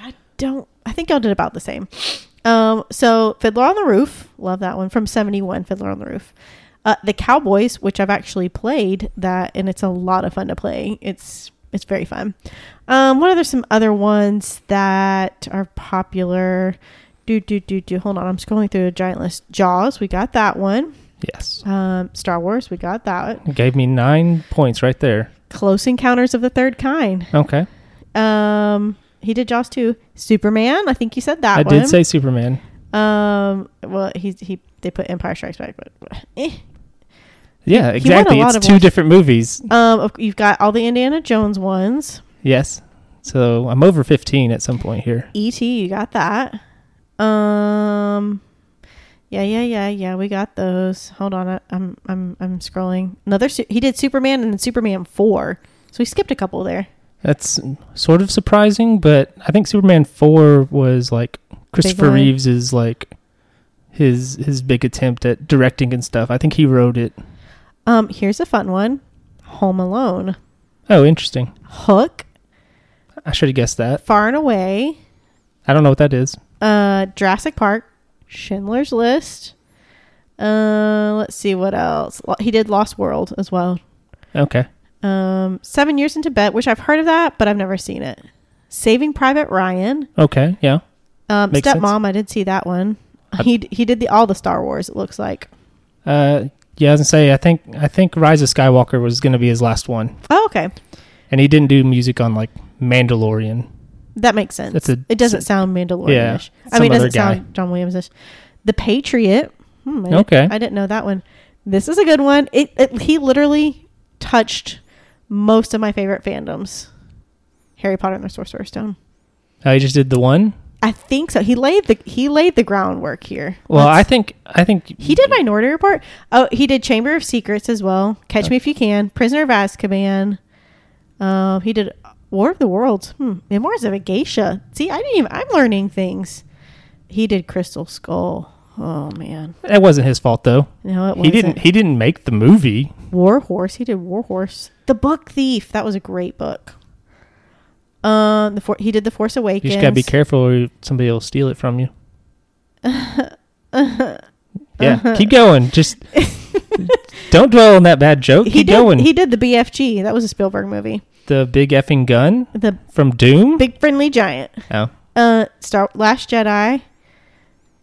I don't. I think y'all did about the same. Um, so Fiddler on the Roof, love that one from '71. Fiddler on the Roof. Uh, the Cowboys, which I've actually played that, and it's a lot of fun to play. It's it's very fun. Um, what are there some other ones that are popular? Do do do do. Hold on, I'm scrolling through a giant list. Jaws, we got that one. Yes. Um, Star Wars, we got that. It gave me nine points right there. Close Encounters of the Third Kind. Okay. Um, he did Jaws too. Superman, I think you said that I one. did say Superman. Um, well, he he they put Empire Strikes Back, but eh. Yeah, He won a exactly. It's two different movies. um, you've got all the Indiana Jones ones. Yes. So I'm over 15 at some point here. E.T. You got that. Um, yeah, yeah, yeah, yeah. We got those. Hold on, I, I'm I'm I'm scrolling. Another su- he did Superman and then Superman four. So he skipped a couple there. That's sort of surprising, but I think Superman 4 was like Christopher. Reeves is like his his big attempt at directing and stuff. I think he wrote it. Um, here's a fun one. Home Alone, Oh, interesting. Hook, I should have guessed that. Far and Away, I don't know what that is. uh, Jurassic Park, Schindler's List. Uh, let's see what else. He did Lost World as well. Okay. Um, Seven Years in Tibet, which I've heard of that, but I've never seen it. Saving Private Ryan. Okay. Yeah. Um, Makes sense. Stepmom, I did see that one. I- He he did the all the Star Wars. It looks like. Uh yeah, I was gonna say I think I think Rise of Skywalker was gonna be his last one. Oh, okay, And he didn't do music on like Mandalorian. that makes sense. A- it doesn't sound Mandalorianish. Yeah, I mean, it doesn't other sound John Williams-ish. The Patriot. Hmm, I didn't- Okay. I didn't know that one. This is a good one. It, it he literally touched most of my favorite fandoms. Harry Potter and the Sorcerer's Stone. Oh, he just did the one? I think so. He laid the he laid the groundwork here. Well, I Let's- think I think he did Minority Report. Oh, he did Chamber of Secrets as well. Catch Me If You Can, Prisoner of Azkaban. Um, he did War of the Worlds. Hmm. Memoirs of a Geisha. See, I didn't even. I'm learning things. He did Crystal Skull. Oh man, That wasn't his fault though. no, it wasn't. He didn't. He didn't make the movie. War Horse. He did War Horse. The Book Thief. That was a great book. Um, the For- he did The Force You Awakens. just gotta be careful, or somebody will steal it from you. [laughs] yeah, keep going. Just [laughs] don't dwell on that bad joke. He keep did. going. He did the BFG. That was a Spielberg movie. the big effing gun The from Doom. Big Friendly Giant. oh, Uh, Star Last Jedi.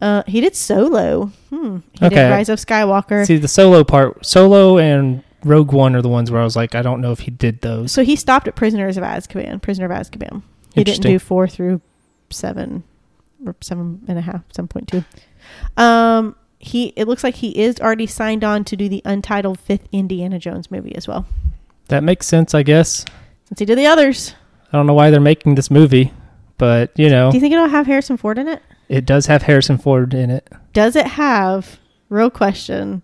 Uh, he did Solo. Hmm. He Okay. did Rise of Skywalker. see the solo part. Solo and Rogue One are the ones where I was like, I don't know if he did those. so he stopped at Prisoners of Azkaban. Prisoner of Azkaban. He didn't do four through seven or seven and a half, seven point two. Um, he it looks like he is already signed on to do the untitled fifth Indiana Jones movie as well. That makes sense, I guess. Since he did the others, I don't know why they're making this movie, but you know, do you think it'll have Harrison Ford in it? It does have Harrison Ford in it. Does it have? Real question.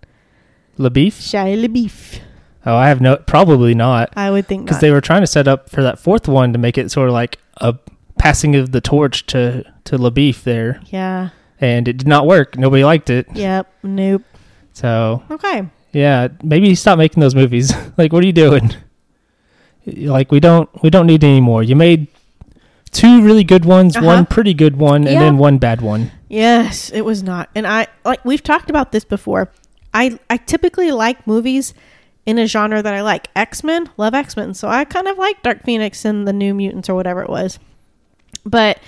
LaBeef? Shia LaBeouf. Oh, I have no, probably not, I would think because they were trying to set up for that fourth one to make it sort of like a passing of the torch to to LaBeef there, yeah. and it did not work. Nobody liked it, Yep. Nope. so Okay. yeah, maybe stop making those movies. [laughs] like, what are you doing? Like, we don't we don't need any more. You made two really good ones, Uh-huh. one pretty good one, and Yeah. then one bad one. Yes, it was not. And I like we've talked about this before. I I typically like movies in a genre that I like. X-Men, love X-Men. So I kind of like Dark Phoenix and the New Mutants or whatever it was. But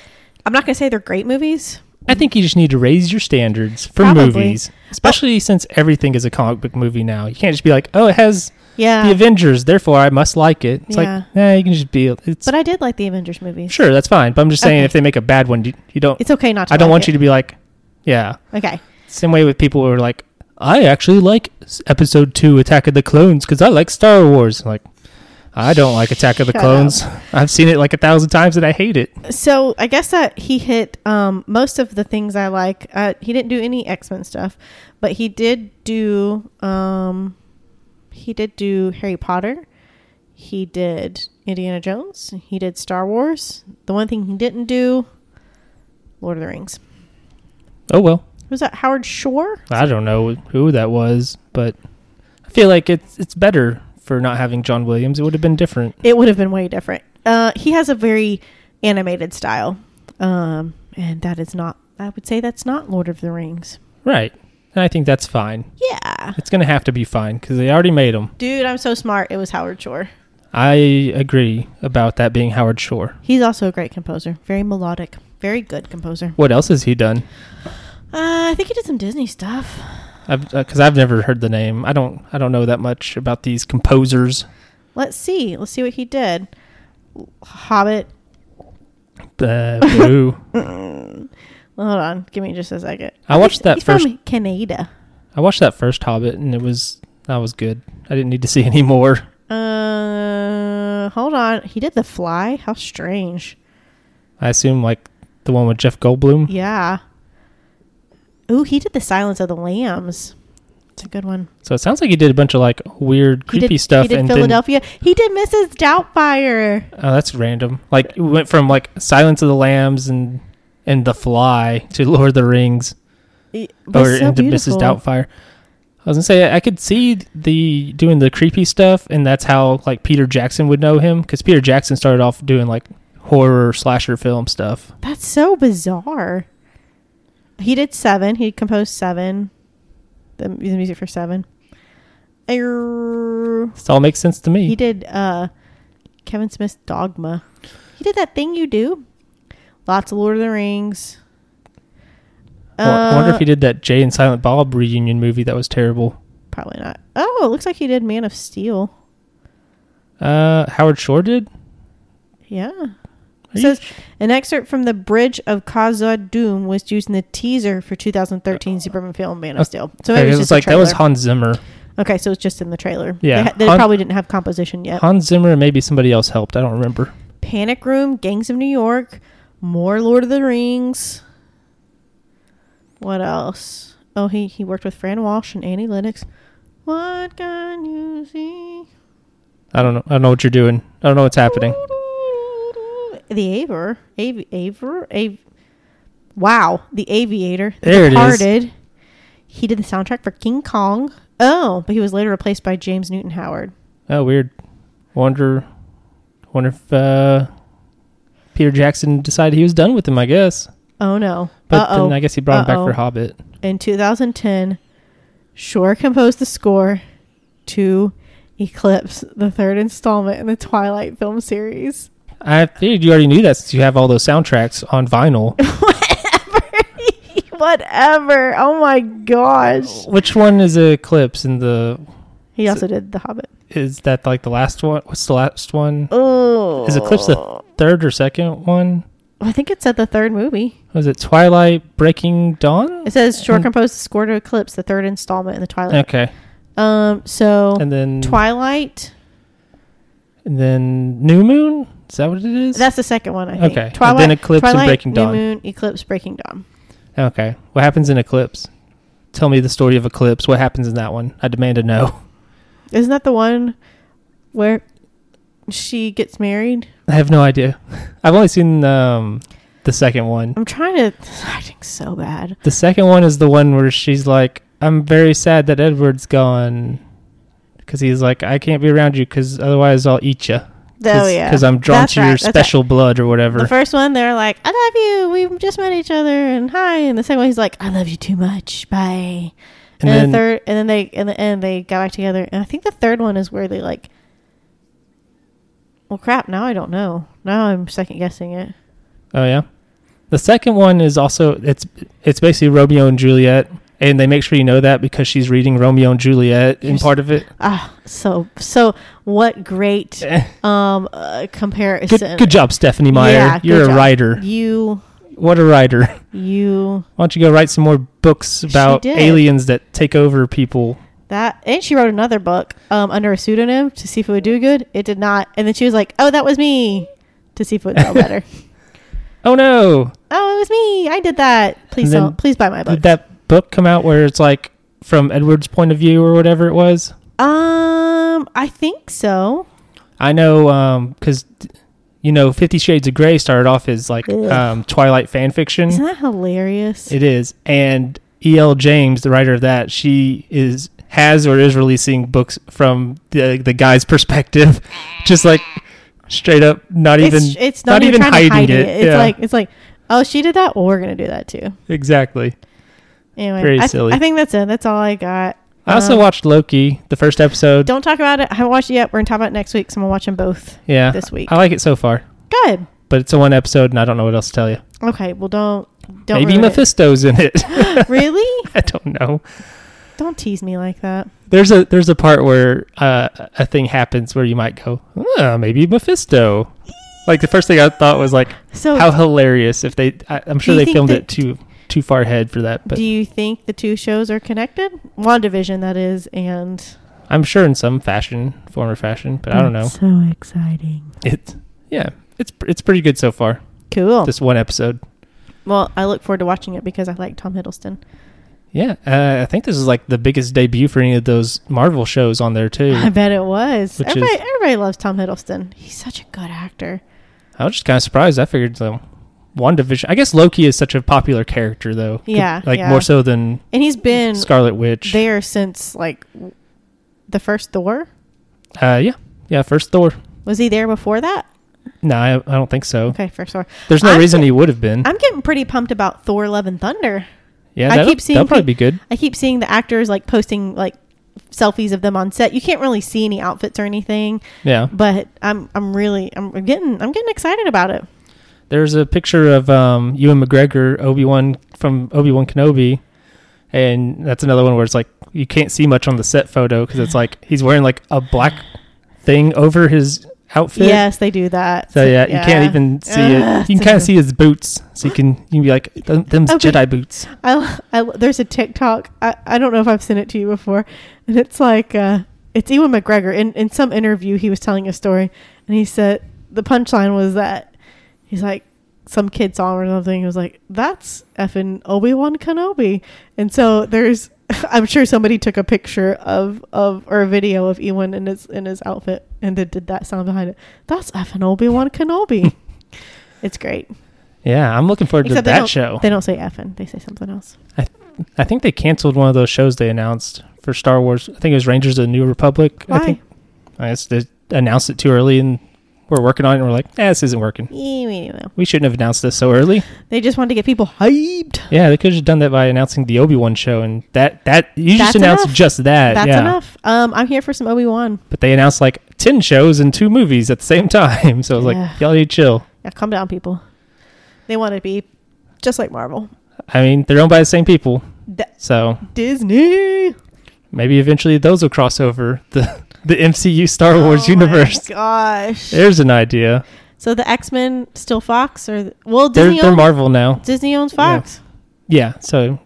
I'm not going to say they're great movies. I think you just need to raise your standards for Probably. movies, especially since everything is a comic book movie now. You can't just be like, "Oh, it has Yeah. the Avengers, therefore I must like it." It's Yeah. like, nah, you can just be. It's but I did like the Avengers movies. sure that's fine, but I'm just saying Okay. if they make a bad one, you, you don't. It's okay not to I don't want you to be like, yeah. Okay. Same way with people who are like, I actually like s- Episode Two, Attack of the Clones, because I like Star Wars. Like, I don't like Attack of the Shut Clones. [laughs] I've seen it like a thousand times and I hate it. So I guess that he hit um, most of the things I like. Uh, he didn't do any X Men stuff, but he did do um, he did do Harry Potter. He did Indiana Jones. He did Star Wars. The one thing he didn't do, Lord of the Rings. Oh well. Was that Howard Shore? I don't know who that was, but I feel like it's it's better for not having John Williams. It would have been different. It would have been way different. Uh, he has a very animated style, um, and that is not. I would say that's not Lord of the Rings. Right. And I think that's fine. Yeah, It's going to have to be fine because they already made them. dude, I'm so smart. It was Howard Shore. I agree about that being Howard Shore. He's also a great composer. Very melodic. Very good composer. What else has he done? Uh, I think he did some Disney stuff. Because I've never heard the name. I don't. I don't know that much about these composers. Let's see. Let's see what he did. Hobbit. Uh, boo. [laughs] Hold on. Give me just a second. I watched that He's first. from Canada. I watched that first Hobbit, and it was that was good. I didn't need to see [laughs] any more. Uh, hold on. He did The Fly. How strange. I assume like the one with Jeff Goldblum. Yeah. Ooh, he did The Silence of the Lambs. It's a good one. So it sounds like he did a bunch of like weird, He creepy did, stuff, He did and Philadelphia. He did Mrs. Doubtfire. oh, that's random. Like it went from like Silence of the Lambs and and The Fly to [laughs] Lord of the Rings, It or so into beautiful. Mrs. Doubtfire. I was gonna say I could see the doing the creepy stuff, and that's how like Peter Jackson would know him because Peter Jackson started off doing like horror slasher film stuff. That's so bizarre. He did seven. He composed seven. The, the music for seven. Er, This all makes sense to me. He did uh, Kevin Smith's Dogma. He did that thing you do. Lots of Lord of the Rings. Well, I wonder Uh, if he did that Jay and Silent Bob reunion movie that was terrible. Probably not. Oh, it looks like he did Man of Steel. Uh, Howard Shore did. Yeah. It says an excerpt from the Bridge of Khazad-dûm was used in the teaser for 2013 Superman film Man of Oh, Steel. So Okay, it was just a like that was. Hans Zimmer. Okay, so it's just in the trailer. Yeah. They, they Han- probably didn't have composition yet. Hans Zimmer and maybe somebody else helped. I don't remember. Panic Room, Gangs of New York, more Lord of the Rings. What else? Oh, he he worked with Fran Walsh and Annie Lennox. What can you see? I don't know. I don't know what you're doing. I don't know what's happening. The Aver, Av- Aver, Av- Wow, the Aviator. The There it is. Departed. He did the soundtrack for King Kong. Oh, but he was later replaced by James Newton Howard. Oh, weird. Wonder, wonder if uh, Peter Jackson decided he was done with him. I guess, Oh no. but Uh-oh. then I guess he brought him back for Hobbit. in 2010, Shore composed the score to Eclipse, the third installment in the Twilight film series. I figured you already knew that since you have all those soundtracks on vinyl. [laughs] Whatever. Whatever. Oh my gosh. Which one is Eclipse? in the He also did The Hobbit. is that like the last one? What's the last one? Oh. Is Eclipse the third or second one? I think it said the third movie. Was it Twilight Breaking Dawn? It says Shore Mm. composed the score to Eclipse, the third installment in the Twilight. Okay, Um. So and then Twilight. and then New Moon. Is that what it is? That's the second one. I think. Okay, and Twilight. then Eclipse and Twilight, Breaking New Dawn. Moon, Eclipse, Breaking Dawn. Okay. What happens in Eclipse? Tell me the story of Eclipse. What happens in that one? I demand to know. Isn't that the one where she gets married? I have no idea. [laughs] I've only seen um, the second one. I'm trying to. [sighs] I think so bad. The second one is the one where she's like, "I'm very sad that Edward's gone," because he's like, "I can't be around you because otherwise I'll eat you." Oh yeah, Because I'm drawn That's to right, your that's right. special blood or whatever. The first one, they're like, "I love you. We just met each other, and hi." And the second one, he's like, "I love you too much. Bye." and And, then the third, and then they, in the end, they got back together. And I think the third one is where they like. Well, crap. Now I don't know. Now I'm second guessing it. Oh yeah. The second one is also it's it's basically Romeo and Juliet, and they make sure you know that because she's reading Romeo and Juliet in part of it. Ah, so so what great [laughs] um uh, comparison. Good, good job, Stephenie Meyer. Yeah, You're a job. writer. You What a writer. you Why don't you go write some more books about did. aliens that take over people? That and she wrote another book um under a pseudonym to see if it would do good. It did not, and then she was like, "Oh, that was me," to see if it would sell better. [laughs] Oh no! oh, it was me. I did that. Please don't. Please buy my book. Did that book come out where it's like from Edward's point of view or whatever it was? um, I think so. I know um because you know Fifty Shades of Grey started off as like um, Twilight fan fiction. Isn't that hilarious? It is, and E.L. James, the writer of that, she is has or is releasing books from the the guy's perspective, [laughs] just like straight up, not even it's, it's not, not even, hiding hide it, it. It's yeah. like it's like, oh, she did that. Well, we're gonna do that too. exactly. Anyway, Very I, th- silly. I think that's it. That's all I got. I also Um, watched Loki, the first episode. Don't talk about it. I haven't watched it yet. We're gonna talk about it next week, so I'm gonna watch them both yeah, this week. I like it so far, Good. but it's a one episode, and I don't know what else to tell you. Okay. Well, don't don't Maybe ruin it. Mephisto's in it. [laughs] really? [laughs] I don't know. Don't tease me like that. There's a there's a part where uh, a thing happens where you might go, oh, maybe Mephisto. Like the first thing I thought was like, So, how hilarious if they. I, I'm sure they filmed it too too far ahead for that, but do you think the two shows are connected? WandaVision, that is, and I'm sure in some fashion, form or fashion, but I don't know. So exciting. It, yeah, it's it's pretty good so far. Cool. This one episode. well, I look forward to watching it because I like Tom Hiddleston. Yeah, uh, I think this is like the biggest debut for any of those Marvel shows on there too. I bet it was. Which Everybody, is- everybody loves Tom Hiddleston. He's such a good actor. I was just kind of surprised. I figured um, WandaVision. I guess Loki is such a popular character though. Yeah, like yeah. more so than And he's been Scarlet Witch. there since like the first Thor. uh, yeah, yeah. First Thor. Was he there before that? No, I, I don't think so. Okay, first Thor. There's no I'm reason get- he would have been. I'm getting pretty pumped about Thor: Love and Thunder. Yeah, I that'll, keep seeing that'll probably peop- be good. I keep seeing the actors like posting like selfies of them on set. You can't really see any outfits or anything, Yeah, but I'm I'm really I'm getting I'm getting excited about it. there's a picture of um, Ewan McGregor, Obi Wan from Obi Wan Kenobi, and that's another one where it's like you can't see much on the set photo because it's like he's wearing like a black thing over his outfit. Yes, they do that. So yeah, you can't even see it. You can kind of see his boots, so you can you can be like, "Them- them's Okay. Jedi boots." I, I there's a TikTok. I, I don't know if I've sent it to you before, and it's like uh, it's Ewan McGregor. In in some interview, he was telling a story, and he said the punchline was that he's like, some kid saw him or something. He was like, "That's effing Obi Wan Kenobi," and so there's. [laughs] I'm sure somebody took a picture of of or a video of Ewan in his in his outfit and then did that sound behind it. That's effing Obi Wan Kenobi. [laughs] it's great. Yeah, I'm looking forward Except to that show. They don't say effing. They say something else. I th- I think they canceled one of those shows they announced for Star Wars. I think it was Rangers of the New Republic. I think I guess they announced it too early and we're working on it and we're like, eh, this isn't working. We shouldn't have announced this so early. They just wanted to get people hyped. Yeah, they could have just done that by announcing the Obi Wan show and that that you That's just announced enough. just that. That's yeah. enough. Um, I'm here for some Obi Wan. But they announced like ten shows and two movies at the same [laughs] time. So I was Yeah. like, y'all need to chill. Yeah, calm down, people. They want to be just like Marvel. I mean, they're owned by the same people. D- So Disney. maybe eventually those will cross over the the MCU Star Wars Oh my universe. Gosh. There's an idea. So the X Men still Fox or well They're Disney they're owns, Marvel now. Disney owns Fox. Yeah, so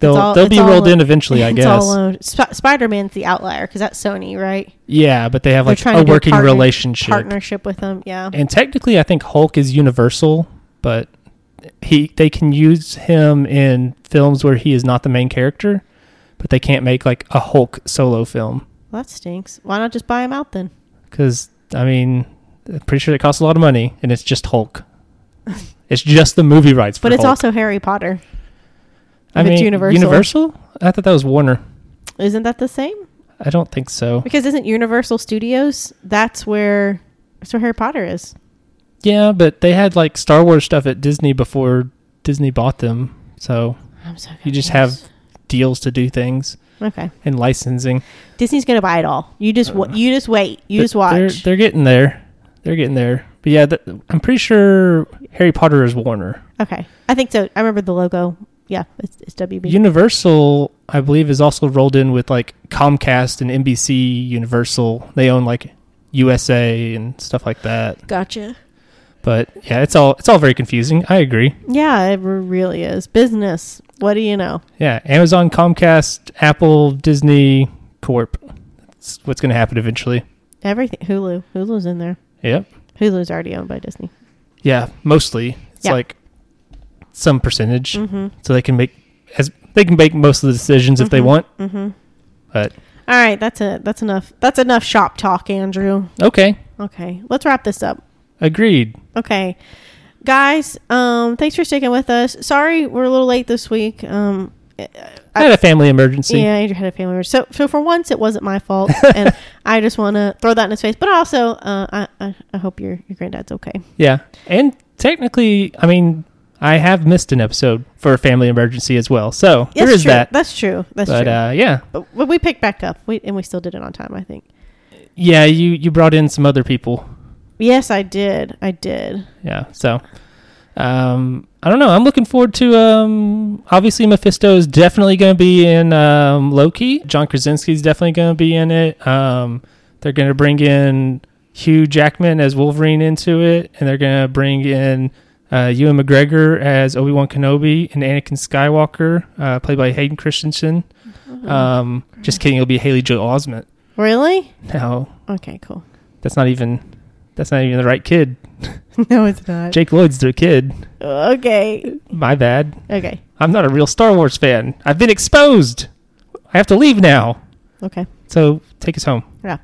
they'll all- they'll be rolled a- in eventually, I [laughs] guess. Sp- Spider Man's the outlier because that's Sony, right? yeah, but they have They're like a a working partner- relationship. Partnership with them, yeah. And technically, I think Hulk is Universal, but he they can use him in films where he is not the main character, but they can't make like a Hulk solo film Well, that stinks. Why not just buy him out then? because I mean, I'm pretty sure it costs a lot of money, and it's just Hulk. [laughs] it's just the movie rights, for But it's Hulk. also Harry Potter. I mean, Universal. Universal. I thought that was Warner. Isn't that the same? I don't think so. Because isn't Universal Studios? That's where that's where Harry Potter is. Yeah, but they had like Star Wars stuff at Disney before Disney bought them, so I'm so You just have deals to do things okay. and licensing. Disney's gonna buy it all. You just wa- uh, you just wait. You But just watch. They're, they're getting there. They're getting there. But yeah, th- I'm pretty sure Harry Potter is Warner. okay, I think so. I remember the logo. Yeah, it's, it's WB. Universal, I believe, is also rolled in with like Comcast and NBC Universal. They own like USA and stuff like that. gotcha. But yeah, it's all it's all very confusing. I agree. Yeah, it really is business. What do you know? Yeah, Amazon, Comcast, Apple, Disney, Corp. That's what's going to happen eventually. Everything. Hulu. Hulu's in there. Yep. Hulu's already owned by Disney. Yeah, mostly it's Yeah. like some percentage, Mm-hmm. so they can make as they can make most of the decisions if they Mhm. want. Mm-hmm. But All right, that's it. That's enough. That's enough shop talk, Andrew. okay, Okay, let's wrap this up. Agreed. Okay, guys. Um, thanks for sticking with us. Sorry, we're a little late this week. Um, I had a family emergency. yeah, Andrew had a family. emergency. So, so for once, it wasn't my fault, [laughs] and I just want to throw that in his face. But also, uh, I, I, I hope your your granddad's okay. Yeah, and technically, I mean, I have missed an episode for a family emergency as well. So there That's is true. that. That's true. That's but true. uh, yeah, but, but we picked back up. We and we still did it on time. I think. yeah, you you brought in some other people. Yes, I did. I did. Yeah, so um, I don't know. I'm looking forward to. Um, obviously, Mephisto is definitely going to be in um, Loki. John Krasinski's definitely going to be in it. Um, they're going to bring in Hugh Jackman as Wolverine into it, and they're going to bring in uh, Ewan McGregor as Obi Wan Kenobi and Anakin Skywalker, uh, played by Hayden Christensen. Um, just kidding. It'll be Haley Joel Osment. Really? No, Okay. Cool. that's not even. That's not even the right kid. [laughs] no, it's not. Jake Lloyd's the kid. Okay. My bad. Okay. I'm not a real Star Wars fan. I've been exposed. I have to leave now. Okay. So take us home. Yeah.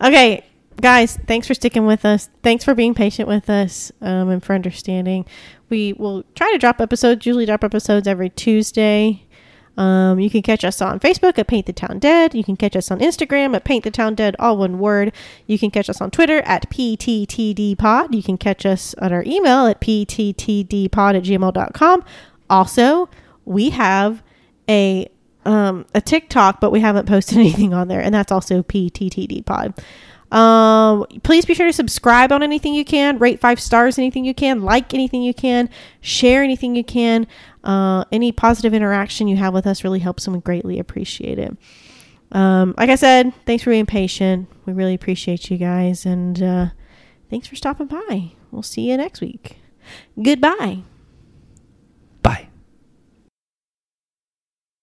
Okay, guys, thanks for sticking with us. Thanks for being patient with us um, and for understanding. We will try to drop episodes, usually drop episodes every Tuesday. Um, you can catch us on Facebook at Paint the Town Dead. You can catch us on Instagram at Paint the Town Dead, all one word. You can catch us on Twitter at PTTDpod. You can catch us on our email at PTTDpod at gmail.com. Also, we have a um, a TikTok, but we haven't posted [laughs] anything on there, and that's also PTTDpod. Um, please be sure to subscribe on anything you can, rate five stars anything you can, like anything you can, share anything you can. Uh, any positive interaction you have with us really helps, and we greatly appreciate it. Um, like I said, thanks for being patient. We really appreciate you guys, and uh, thanks for stopping by. We'll see you next week. Goodbye.